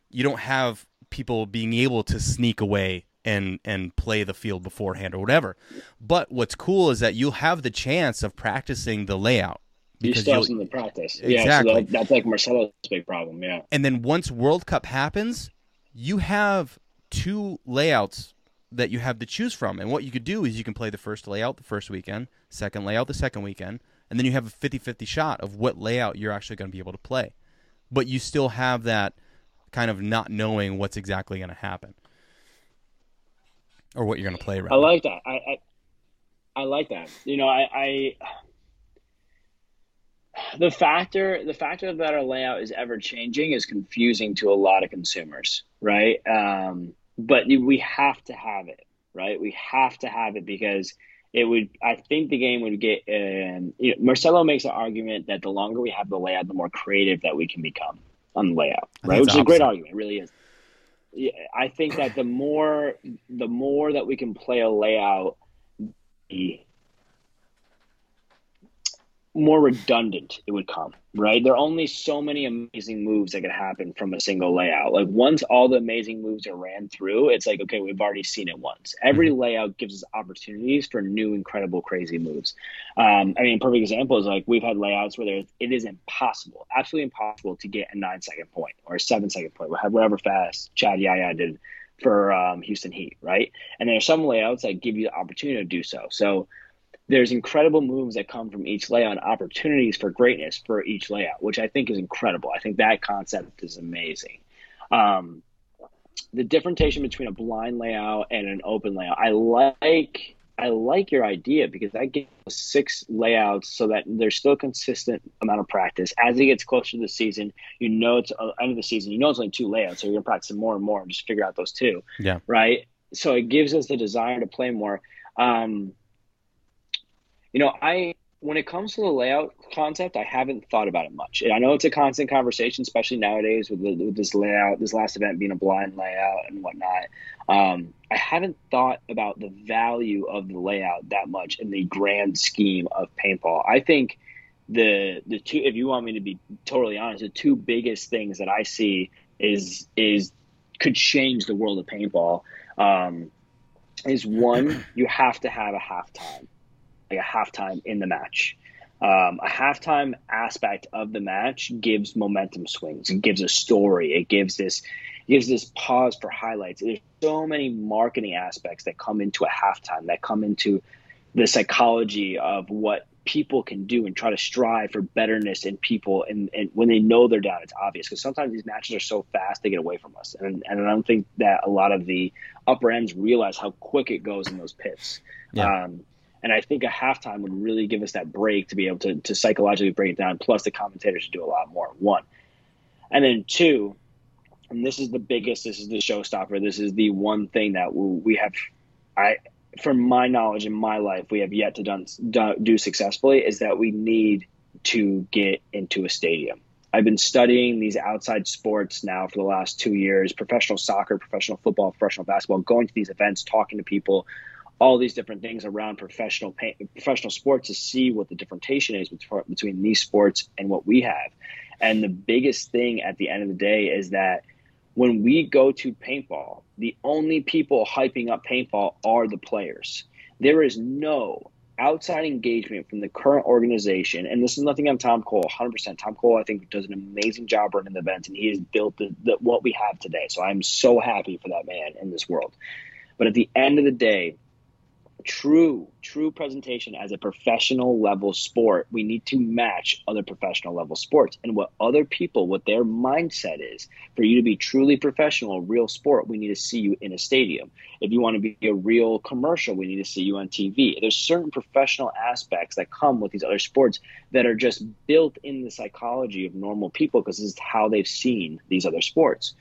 you don't have people being able to sneak away and and play the field beforehand or whatever. But what's cool is that you'll have the chance of practicing the layout you still have something to practice. Exactly. Yeah, so that, that's like Marcello's big problem. Yeah. And then once World Cup happens, you have two layouts that you have to choose from. And what you could do is you can play the first layout the first weekend, second layout the second weekend, and then you have a 50-50 shot of what layout you're actually going to be able to play. But you still have that kind of not knowing what's exactly going to happen or what you're going to play. Rather. I like that. I, I I like that. You know, I, I the factor the factor that our layout is ever changing is confusing to a lot of consumers right um, but we have to have it right we have to have it because it would i think the game would get um, you know, marcello makes an argument that the longer we have the layout the more creative that we can become on the layout right? which is a great argument it really is. Yeah, i think that the more the more that we can play a layout the more redundant it would come, right? There are only so many amazing moves that could happen from a single layout. Like once all the amazing moves are ran through, it's like, okay, we've already seen it once. Every mm-hmm. layout gives us opportunities for new, incredible, crazy moves. Um, I mean, perfect example is like we've had layouts where there, it is impossible, absolutely impossible to get a nine second point or a seven second point, whatever fast Chad Yaya did for um, Houston Heat, right? And there are some layouts that give you the opportunity to do so. So there's incredible moves that come from each layout, opportunities for greatness for each layout, which I think is incredible. I think that concept is amazing. Um, the differentiation between a blind layout and an open layout, I like. I like your idea because that gives six layouts so that there's still a consistent amount of practice. As it gets closer to the season, you know it's uh, end of the season. You know it's only two layouts, so you're gonna practice more and more and just figure out those two. Yeah. Right. So it gives us the desire to play more. Um, you know, I when it comes to the layout concept, I haven't thought about it much. I know it's a constant conversation, especially nowadays with, the, with this layout, this last event being a blind layout and whatnot. Um, I haven't thought about the value of the layout that much in the grand scheme of paintball. I think the the two, if you want me to be totally honest, the two biggest things that I see is is could change the world of paintball. Um, is one, you have to have a halftime like a halftime in the match. Um, a halftime aspect of the match gives momentum swings. It gives a story. It gives this it gives this pause for highlights. There's so many marketing aspects that come into a halftime that come into the psychology of what people can do and try to strive for betterness in people and, and when they know they're down it's obvious because sometimes these matches are so fast they get away from us and, and i don't think that a lot of the upper ends realize how quick it goes in those pits yeah. um, and i think a halftime would really give us that break to be able to, to psychologically break it down. Plus the commentators should do a lot more. One. And then two and this is the biggest this is the showstopper. This is the one thing that we have i from my knowledge in my life, we have yet to done, do successfully is that we need to get into a stadium. I've been studying these outside sports now for the last two years professional soccer, professional football, professional basketball, going to these events, talking to people, all these different things around professional professional sports to see what the differentiation is between these sports and what we have. And the biggest thing at the end of the day is that when we go to paintball, the only people hyping up paintball are the players. There is no outside engagement from the current organization, and this is nothing on Tom Cole, 100%. Tom Cole, I think, does an amazing job running the event, and he has built the, the, what we have today. So I'm so happy for that man in this world. But at the end of the day, true true presentation as a professional level sport. We need to match other professional level sports and what other people what their mindset is. For you to be truly professional real sport we need to see you in a stadium. If you want to be a real commercial we need to see you on tv there's certain professional aspects that come with these other sports that are just built in the psychology of normal people because this is how they've seen these other sports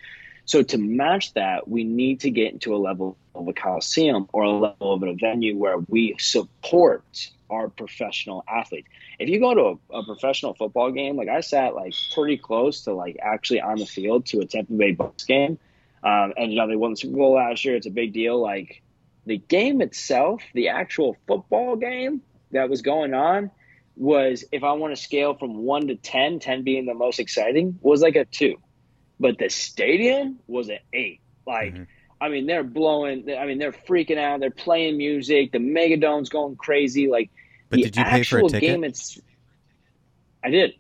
so to match that, we need to get into a level of a coliseum or a level of a venue where we support our professional athletes. If you go to a, a, professional football game, like I sat like pretty close to like actually on the field to a Tampa Bay Bucks game, um, and you know they won the Super Bowl last year. It's a big deal. Like the game itself, the actual football game that was going on was, if I want to scale from one to 10, 10 being the most exciting, was like a two but the stadium was an eight. Like, mm-hmm. I mean, they're blowing. I mean, they're freaking out. They're playing music. The Megadome's going crazy. Like, but did you pay for a ticket? Game, it's, I did.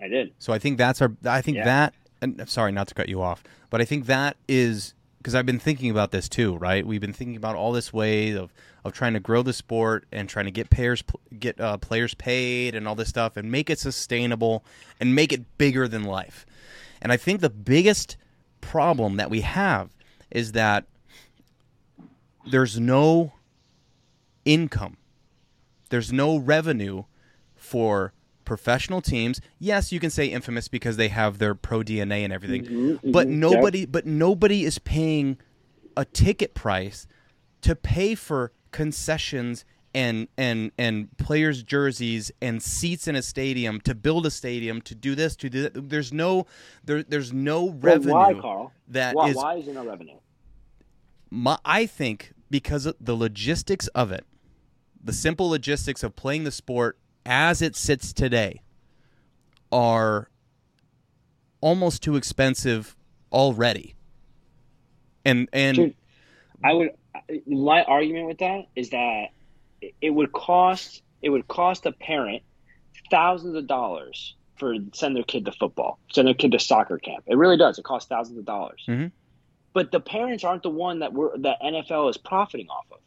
I did. So I think that's our. I think yeah. that. And sorry, not to cut you off, but I think that is because I've been thinking about this too. Right? We've been thinking about all this way of of trying to grow the sport and trying to get players get uh, players paid and all this stuff and make it sustainable and make it bigger than life. And I think the biggest problem that we have is that there's no income, there's no revenue for professional teams. Yes, you can say infamous because they have their pro DNA and everything, mm-hmm, mm-hmm, but nobody, but nobody is paying a ticket price to pay for concessions and and and players' jerseys and seats in a stadium to build a stadium to do this to do that. There's no there there's no revenue. Well, why, Carl? That why, is, why is there no revenue? My, I think because of the logistics of it, the simple logistics of playing the sport as it sits today, are almost too expensive already. And and Dude, I would my argument with that is that it would cost it would cost a parent thousands of dollars for send their kid to football, send their kid to soccer camp. It really does. It costs thousands of dollars. Mm-hmm. But the parents aren't the one that we're that NFL is profiting off of.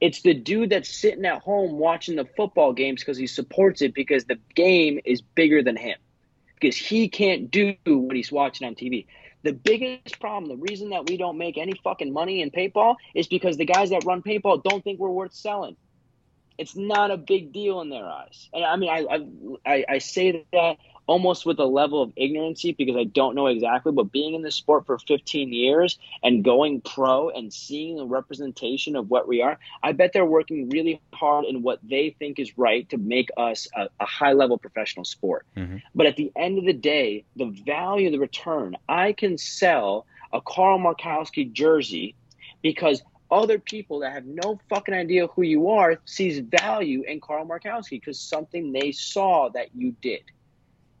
It's the dude that's sitting at home watching the football games because he supports it because the game is bigger than him. Because he can't do what he's watching on TV. The biggest problem, the reason that we don't make any fucking money in paintball is because the guys that run paintball don't think we're worth selling it's not a big deal in their eyes. And I mean, I I, I say that almost with a level of ignorancy because I don't know exactly. But being in the sport for 15 years and going pro and seeing the representation of what we are, I bet they're working really hard in what they think is right to make us a, a high level professional sport. Mm-hmm. But at the end of the day, the value, of the return, I can sell a Carl Markowski jersey because other people that have no fucking idea who you are sees value in Carl Markowski because something they saw that you did.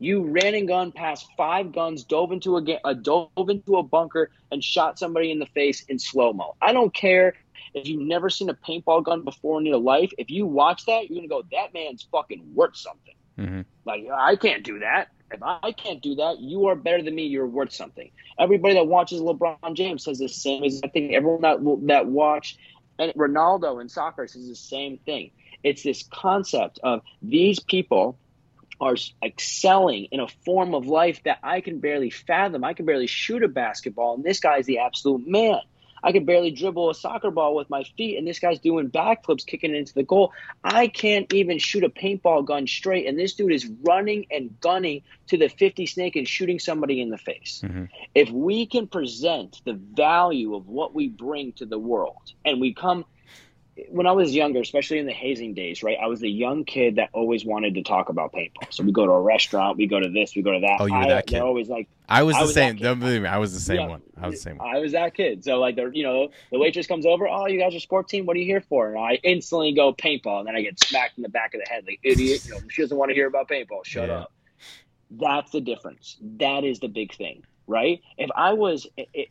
You ran and gun past five guns, dove into a, a dove into a bunker, and shot somebody in the face in slow mo. I don't care if you've never seen a paintball gun before in your life. If you watch that, you're gonna go, "That man's fucking worth something." Mm-hmm. Like I can't do that. If I can't do that, you are better than me. You're worth something. Everybody that watches LeBron James says the same exact thing. Everyone that that watched and Ronaldo in soccer says the same thing. It's this concept of these people are excelling in a form of life that I can barely fathom. I can barely shoot a basketball, and this guy is the absolute man. I could barely dribble a soccer ball with my feet, and this guy's doing backflips, kicking it into the goal. I can't even shoot a paintball gun straight, and this dude is running and gunning to the 50 snake and shooting somebody in the face. Mm-hmm. If we can present the value of what we bring to the world, and we come when I was younger, especially in the hazing days, right? I was the young kid that always wanted to talk about paintball. So we go to a restaurant, we go to this, we go to that. Oh, you were I, that kid. always like. I was I the was same. Don't believe me. I was the same yeah, one. I was the same one. I was that kid. So like the you know the waitress comes over. Oh, you guys are sports team. What are you here for? And I instantly go paintball, and then I get smacked in the back of the head like idiot. You know, she doesn't want to hear about paintball. Shut yeah. up. That's the difference. That is the big thing, right? If I was. It,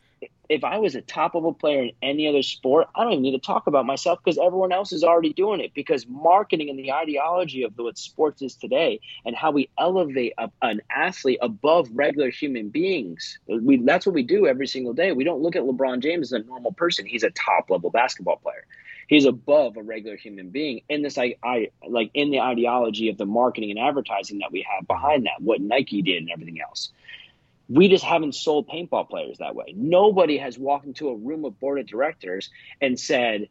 if I was a top level player in any other sport, I don't even need to talk about myself because everyone else is already doing it. Because marketing and the ideology of what sports is today and how we elevate a, an athlete above regular human beings, we, that's what we do every single day. We don't look at LeBron James as a normal person. He's a top level basketball player. He's above a regular human being in this, I, I like in the ideology of the marketing and advertising that we have behind that, what Nike did and everything else we just haven't sold paintball players that way. Nobody has walked into a room of board of directors and said,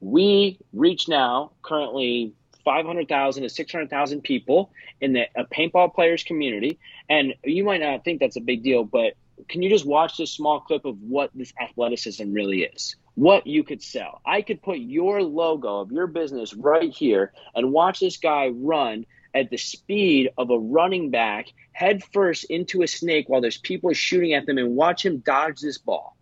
we reach now currently 500,000 to 600,000 people in the a paintball players community. And you might not think that's a big deal, but can you just watch this small clip of what this athleticism really is? What you could sell. I could put your logo of your business right here and watch this guy run at the speed of a running back head first into a snake while there's people shooting at them and watch him dodge this ball.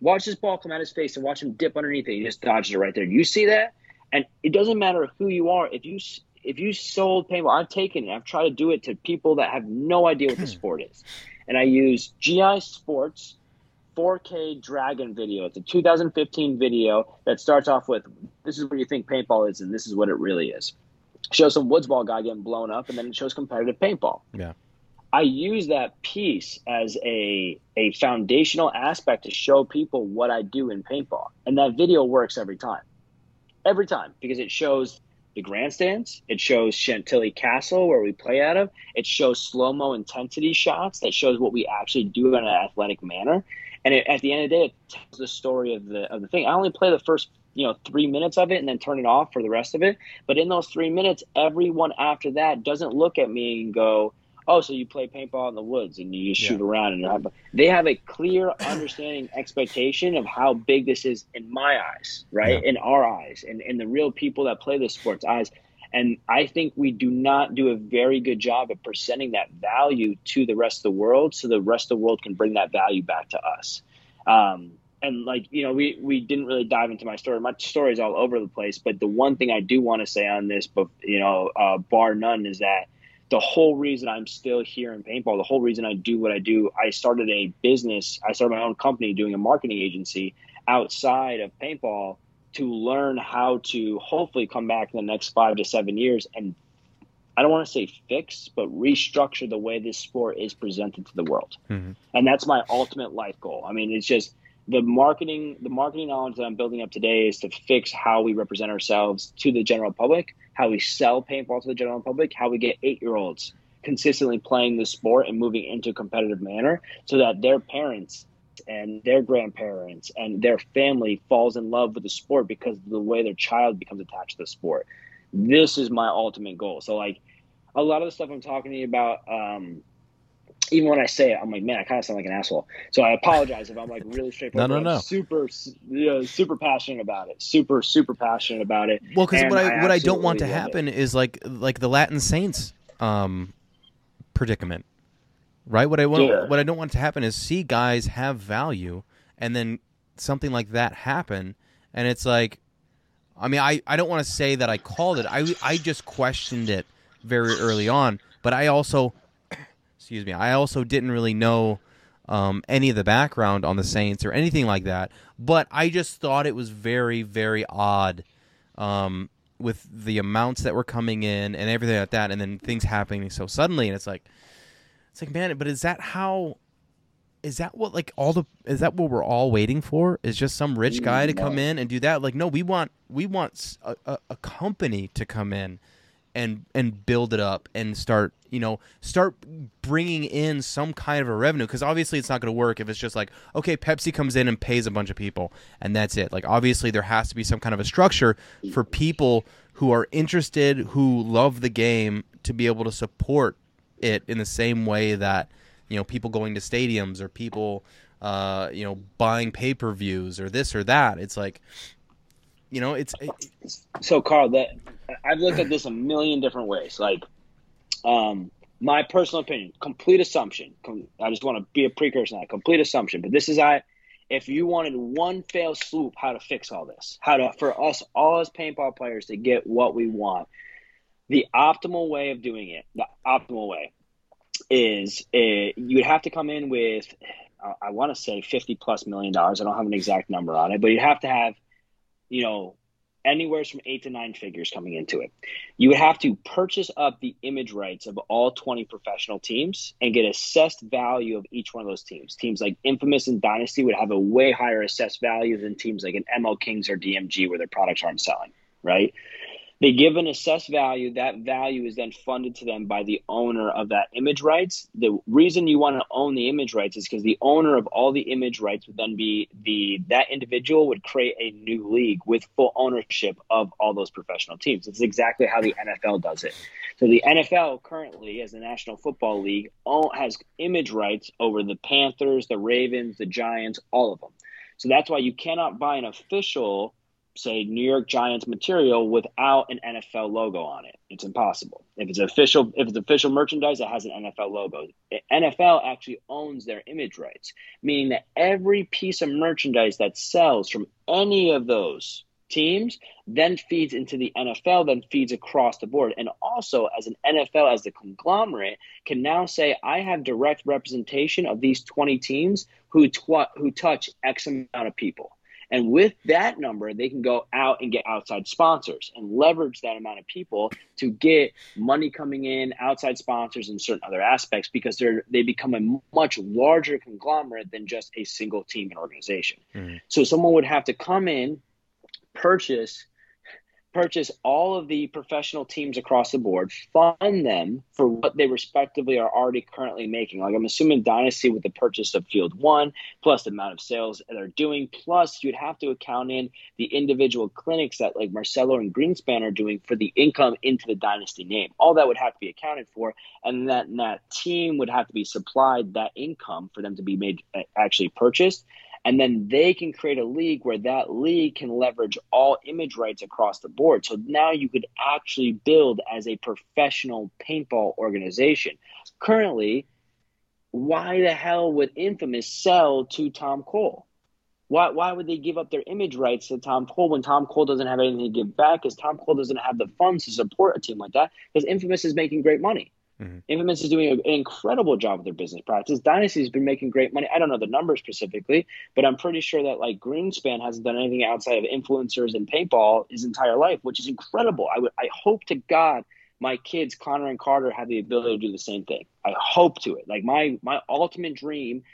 Watch this ball come out his face and watch him dip underneath it. He just dodges it right there. Do you see that? And it doesn't matter who you are. If you if you sold paintball, I've taken it. I've tried to do it to people that have no idea what the sport is. And I use GI Sportz 4K Dragon video. It's a 2015 video that starts off with this is what you think paintball is, and this is what it really is shows some woods ball guy getting blown up, and then it shows competitive paintball. Yeah. I use that piece as a a foundational aspect to show people what I do in paintball, and that video works every time, every time because it shows the grandstands, it shows Chantilly Castle where we play out of, it shows slow mo intensity shots that shows what we actually do in an athletic manner, and it, at the end of the day, it tells the story of the of the thing. I only play the first you know three minutes of it and then turn it off for the rest of it but in those three minutes everyone after that doesn't look at me and go oh so you play paintball in the woods and you just yeah. shoot around and they have a clear understanding expectation of how big this is in my eyes right yeah. in our eyes and in the real people that play this sports eyes and i think we do not do a very good job of presenting that value to the rest of the world so the rest of the world can bring that value back to us um, and like you know we we didn't really dive into my story my story is all over the place but the one thing i do want to say on this but you know uh, bar none is that the whole reason i'm still here in paintball the whole reason i do what i do i started a business i started my own company doing a marketing agency outside of paintball to learn how to hopefully come back in the next five to seven years and I don't want to say fix, but restructure the way this sport is presented to the world. Mm-hmm. And that's my ultimate life goal. I mean, it's just the marketing the marketing knowledge that I'm building up today is to fix how we represent ourselves to the general public, how we sell paintball to the general public, how we get eight year olds consistently playing the sport and moving into a competitive manner so that their parents and their grandparents and their family falls in love with the sport because of the way their child becomes attached to the sport. This is my ultimate goal. So like a lot of the stuff I'm talking to you about um, even when I say it, I'm like, man, I kind of sound like an asshole. So I apologize if I'm like really straightforward. no, no, no. I'm super, you know, super passionate about it. Super, super passionate about it. Well, because what I, I what I don't want to happen it. is like like the Latin Saints um, predicament, right? What I want, yeah. what I don't want to happen is see guys have value, and then something like that happen, and it's like, I mean, I I don't want to say that I called it. I I just questioned it very early on, but I also excuse me, I also didn't really know um, any of the background on the Saints or anything like that. But I just thought it was very, very odd um, with the amounts that were coming in and everything like that, and then things happening so suddenly, and it's like, it's like, man, but is that how? is that what like all the is that what we're all waiting for? Is just some rich guy to come in and do that? Like, no, we want we want a company to come in and and build it up and start you know start bringing in some kind of a revenue because obviously it's not going to work if it's just like okay Pepsi comes in and pays a bunch of people and that's it. Like obviously there has to be some kind of a structure for people who are interested who love the game to be able to support it in the same way that you know people going to stadiums or people uh, you know buying pay-per-views or this or that. It's like you know it's it, so Carl, that I've looked at this a million different ways. Like, um, my personal opinion, complete assumption. Com- I just want to be a precursor that. Complete assumption. But this is I. If you wanted one fail swoop, how to fix all this, how to for us all as paintball players to get what we want, the optimal way of doing it, the optimal way, is uh, you would have to come in with, I want to say fifty plus million dollars. I don't have an exact number on it, but you'd have to have, you know, anywhere from eight to nine figures coming into it. You would have to purchase up the image rights of all 20 professional teams and get assessed value of each one of those teams. Teams like Infamous and Dynasty would have a way higher assessed value than teams like an ML Kings or DMG where their products aren't selling, right? They give an assessed value. That value is then funded to them by the owner of that image rights. The reason you want to own the image rights is because the owner of all the image rights would then be the that individual would create a new league with full ownership of all those professional teams. It's exactly how the NFL does it. So the NFL currently, as the National Football League, all, has image rights over the Panthers, the Ravens, the Giants, all of them. So that's why you cannot buy an official say New York Giants material without an NFL logo on it. It's impossible. If it's official if it's official merchandise that has an NFL logo. NFL actually owns their image rights, meaning that every piece of merchandise that sells from any of those teams then feeds into the NFL, then feeds across the board. And also as an NFL as the conglomerate can now say I have direct representation of these 20 teams who tw- who touch X amount of people. And with that number, they can go out and get outside sponsors and leverage that amount of people to get money coming in, outside sponsors, and certain other aspects because they're they become a much larger conglomerate than just a single team and organization. Mhm. So someone would have to come in, purchase purchase all of the professional teams across the board, fund them for what they respectively are already currently making. Like I'm assuming Dynasty with the purchase of Field One, plus the amount of sales they're doing, plus you'd have to account in the individual clinics that like Marcello and Greenspan are doing for the income into the Dynasty name. All that would have to be accounted for, and that and that team would have to be supplied that income for them to be made uh, actually purchased and then they can create a league where that league can leverage all image rights across the board. So now you could actually build as a professional paintball organization. Currently, why the hell would Infamous sell to Tom Cole? Why, why would they give up their image rights to Tom Cole when Tom Cole doesn't have anything to give back? Because Tom Cole doesn't have the funds to support a team like that. Because Infamous is making great money. Mhm. Infamous is doing an incredible job with their business practice. Dynasty's been making great money. I don't know the numbers specifically, but I'm pretty sure that like Greenspan hasn't done anything outside of influencers and paintball his entire life, which is incredible. I would I hope to God my kids Connor and Carter have the ability to do the same thing. I hope to it. Like my my ultimate dream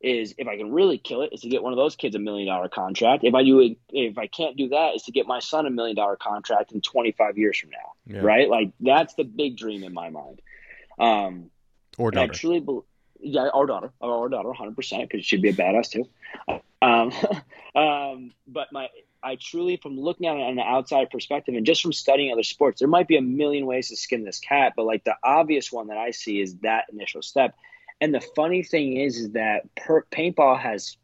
is if I can really kill it is to get one of those kids a million dollar contract. If I do it, if I can't do that is to get my son a million dollar contract in 25 years from now. Yeah. Right? Like that's the big dream in my mind. Um or and I truly believe, yeah, our daughter, our daughter, hundred percent, because she'd be a badass too. Um, um, but my, I truly, from looking at it on an outside perspective, and just from studying other sports, there might be a million ways to skin this cat, but like the obvious one that I see is that initial step. And the funny thing is, is that per, paintball has,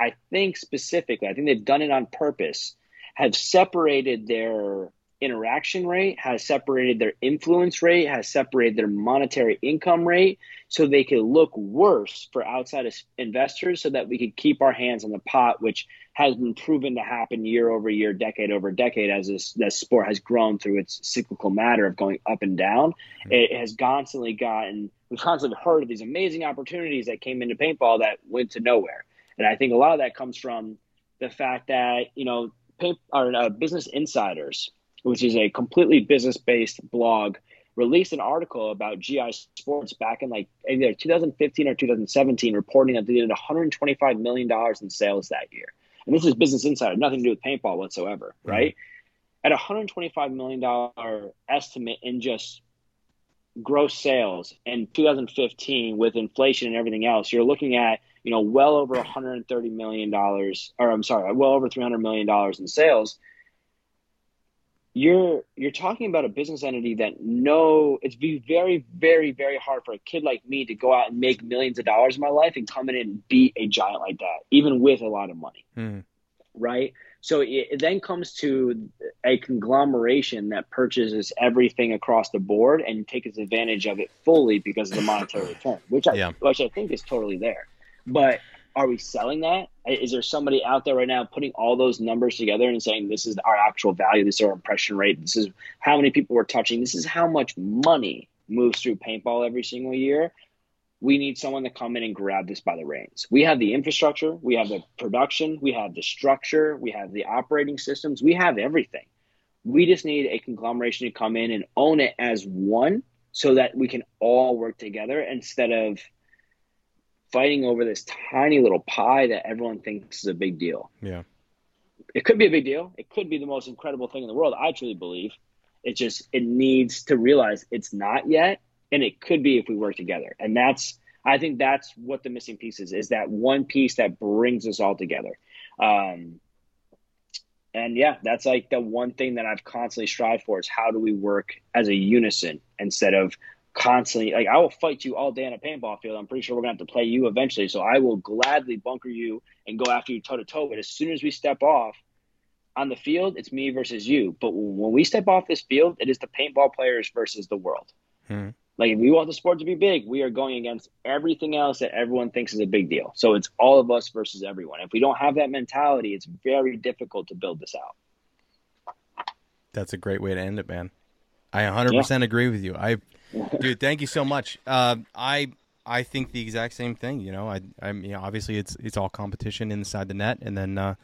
I think specifically, I think they've done it on purpose, have separated their interaction rate, has separated their influence rate, has separated their monetary income rate, so they could look worse for outside investors, so that we could keep our hands on the pot, which has been proven to happen year over year, decade over decade, as this, this sport has grown through its cyclical matter of going up and down. It has constantly gotten, we've constantly heard of these amazing opportunities that came into paintball that went to nowhere. And I think a lot of that comes from the fact that, you know, paint, or, uh, Business Insiders, which is a completely business based blog released an article about GI Sportz back in like either 2015 or 2017, reporting that they did 125 million dollars in sales that year. And this is Business Insider, nothing to do with paintball whatsoever, mm-hmm. right? At 125 million dollar estimate in just gross sales in 2015 with inflation and everything else, you're looking at you know well over 130 million dollars, or I'm sorry, well over 300 million dollars in sales you're you're talking about a business entity that no it's be very very very hard for a kid like me to go out and make millions of dollars in my life and come in and beat a giant like that even with a lot of money mm. right so it, it, then comes to a conglomeration that purchases everything across the board and takes advantage of it fully because of the monetary return which i yeah. which i think is totally there but are we selling that? Is there somebody out there right now putting all those numbers together and saying this is our actual value, this is our impression rate, this is how many people we're touching, this is how much money moves through paintball every single year? We need someone to come in and grab this by the reins. We have the infrastructure, we have the production, we have the structure, we have the operating systems, we have everything. We just need a conglomeration to come in and own it as one so that we can all work together instead of fighting over this tiny little pie that everyone thinks is a big deal. Yeah. It could be a big deal. It could be the most incredible thing in the world. I truly believe. It just it needs to realize it's not yet, and it could be if we work together. And that's I think that's what the missing piece is. Is that one piece that brings us all together. Um, and yeah, that's like the one thing that I've constantly strived for is how do we work as a unison instead of constantly like I will fight you all day on a paintball field. I'm pretty sure we're gonna have to play you eventually. So I will gladly bunker you and go after you toe to toe. But as soon as we step off on the field, it's me versus you. But when we step off this field, it is the paintball players versus the world. Hmm. Like if we want the sport to be big, we are going against everything else that everyone thinks is a big deal. So it's all of us versus everyone. If we don't have that mentality, it's very difficult to build this out. That's a great way to end it, man. I 100% yeah. agree with you. I dude. Thank you so much. Uh, I I think the exact same thing. You know, I I mean, obviously it's it's all competition inside the net, and then uh,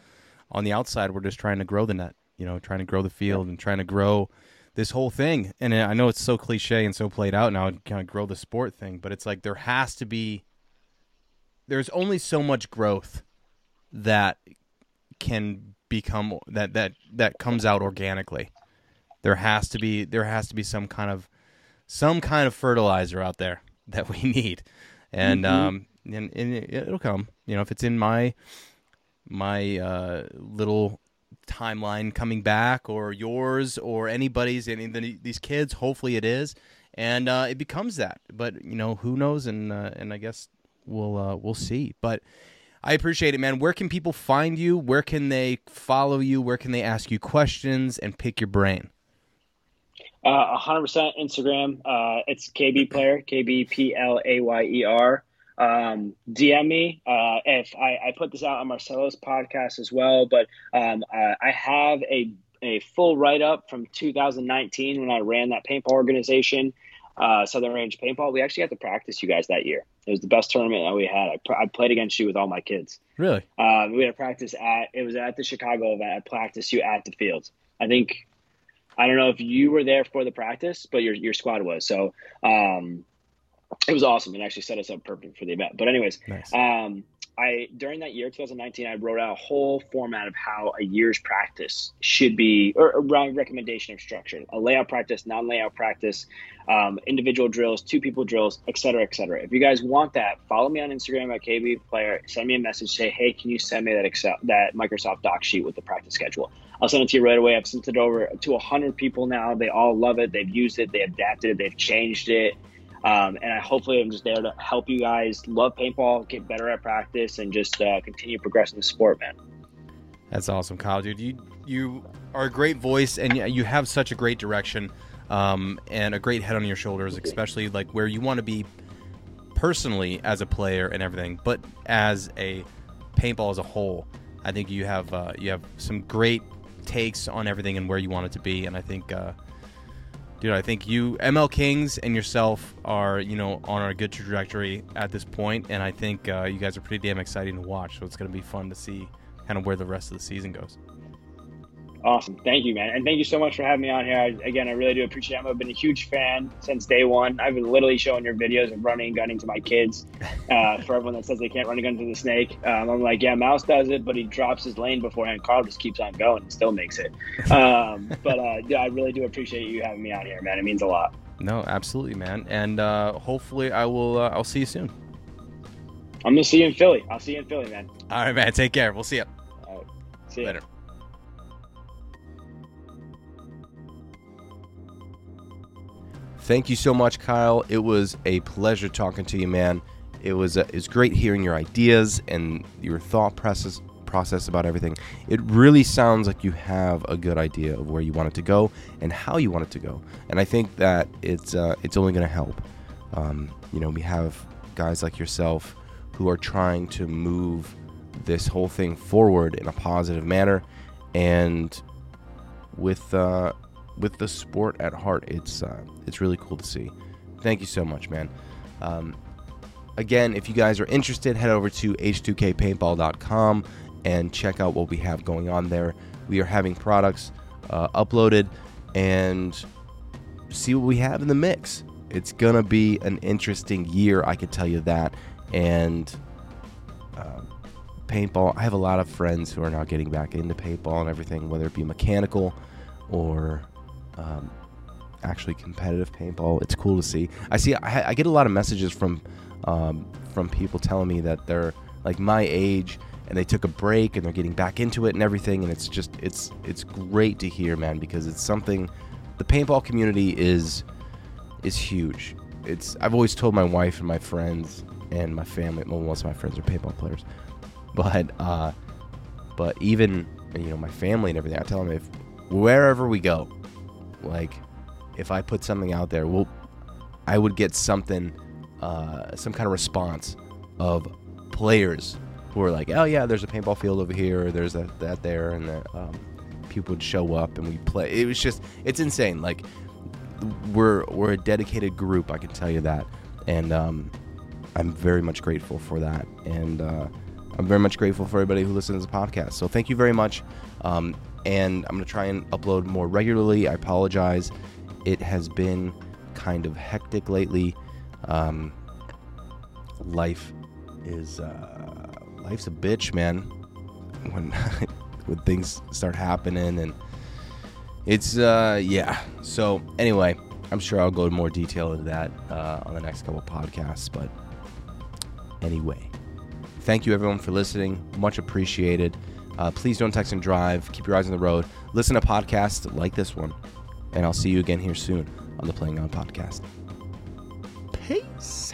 on the outside we're just trying to grow the net. You know, trying to grow the field and trying to grow this whole thing. And I know it's so cliche and so played out now, kind of grow the sport thing, but it's like there has to be. There's only so much growth that can become that that that comes out organically. There has to be there has to be some kind of some kind of fertilizer out there that we need, and mm-hmm. um, and, and it'll come. You know, if it's in my my uh, little timeline coming back, or yours, or anybody's, any these kids. Hopefully, it is, and uh, it becomes that. But you know, who knows? And uh, and I guess we'll uh, we'll see. But I appreciate it, man. Where can people find you? Where can they follow you? Where can they ask you questions and pick your brain? Uh, 100% Instagram. Uh, it's KB Player, K B P L A Y E R. Um, DM me uh, if I, I, put this out on Marcello's podcast as well. But um, uh, I have a a full write up from 2019 when I ran that paintball organization, uh, Southern Range Paintball. We actually had to practice you guys that year. It was the best tournament that we had. I, pr- I played against you with all my kids. Really? Um, we had a practice at it was at the Chicago event. I practiced you at the field. I think I don't know if you were there for the practice, but your your squad was. So um, it was awesome and actually set us up perfect for the event. But anyways, nice. um, I during that year 2019, I wrote out a whole format of how a year's practice should be, or around recommendation of structure: a layout practice, non-layout practice, um, individual drills, two people drills, et cetera, et cetera. If you guys want that, follow me on Instagram at KB Player. Send me a message. Say, hey, can you send me that Excel, that Microsoft Doc sheet with the practice schedule? I'll send it to you right away. I've sent it over to 100 people now. They all love it. They've used it. They adapted it. They've changed it. Um, and I hopefully I'm just there to help you guys love paintball, get better at practice, and just uh, continue progressing the sport, man. That's awesome, Kyle, dude. You you are a great voice, and you have such a great direction, um, and a great head on your shoulders, especially like where you want to be personally as a player and everything, but as a paintball as a whole. I think you have uh, you have some great takes on everything and where you want it to be. And I think, uh, dude, I think you, ML Kings, and yourself are, you know, on a good trajectory at this. And I think uh, you guys are pretty damn exciting to watch. So it's going to be fun to see kind of where the rest of the season goes. Awesome. Thank you, man. And thank you so much for having me on here. I, again, I really do appreciate it. I've been a huge fan since day one. I've been literally showing your videos of running and gunning to my kids. Uh, for everyone that says they can't run and gun to the snake, um, I'm like, yeah, Mouse does it, but he drops his lane beforehand. Carl just keeps on going and still makes it. Um, but uh, yeah, I really do appreciate you having me on here, man. It means a lot. No, absolutely, man. And uh, hopefully, I will. Uh, I'll see you soon. I'm gonna see you in Philly. I'll see you in Philly, man. All right, man. Take care. We'll see you. Right. See you Later. Thank you so much, Kyle. It was a pleasure talking to you, man. It was uh, it was great hearing your ideas and your thought process process about everything. It really sounds like you have a good idea of where you want it to go and how you want it to go. And I think that it's uh, it's only going to help. Um, you know, we have guys like yourself who are trying to move this whole thing forward in a positive manner, and with uh, with the sport at heart, it's uh, it's really cool to see. Thank you so much, man. Um, again, if you guys are interested, head over to h2kpaintball.com and check out what we have going on there. We are having products uh, uploaded and see what we have in the mix. It's gonna be an interesting year, I can tell you that. And uh, paintball, I have a lot of friends who are now getting back into paintball and everything, whether it be mechanical or um, actually competitive paintball. It's cool to see. I see. I, I get a lot of messages from um, from people telling me that they're like my age and they took a break and they're getting back into it and everything. And it's just it's it's great to hear, man, because it's something. The paintball community is is huge. It's I've always told my wife and my friends and my family. Well, most of my friends are paintball players, but uh, but even you know my family and everything. I tell them if wherever we go, like if I put something out there, we'll I would get something, uh, some kind of response of players who are like, oh yeah, there's a paintball field over here, or there's that that there, and um, people would show up and we play. It was just it's insane. Like we're we're a dedicated group, I can tell you that, and um, I'm very much grateful for that, and uh, I'm very much grateful for everybody who listens to the podcast. So thank you very much. Um, and I'm going to try and upload more regularly. I apologize. It has been kind of hectic lately. Um, life is uh, life's a bitch, man. When when things start happening and it's uh yeah. So anyway, I'm sure I'll go in more detail into that uh, on the next couple podcasts. But anyway, thank you everyone for listening. Much appreciated. Uh, please don't text and drive. Keep your eyes on the road. Listen to podcasts like this one. And I'll see you again here soon on the Playing On podcast. Peace.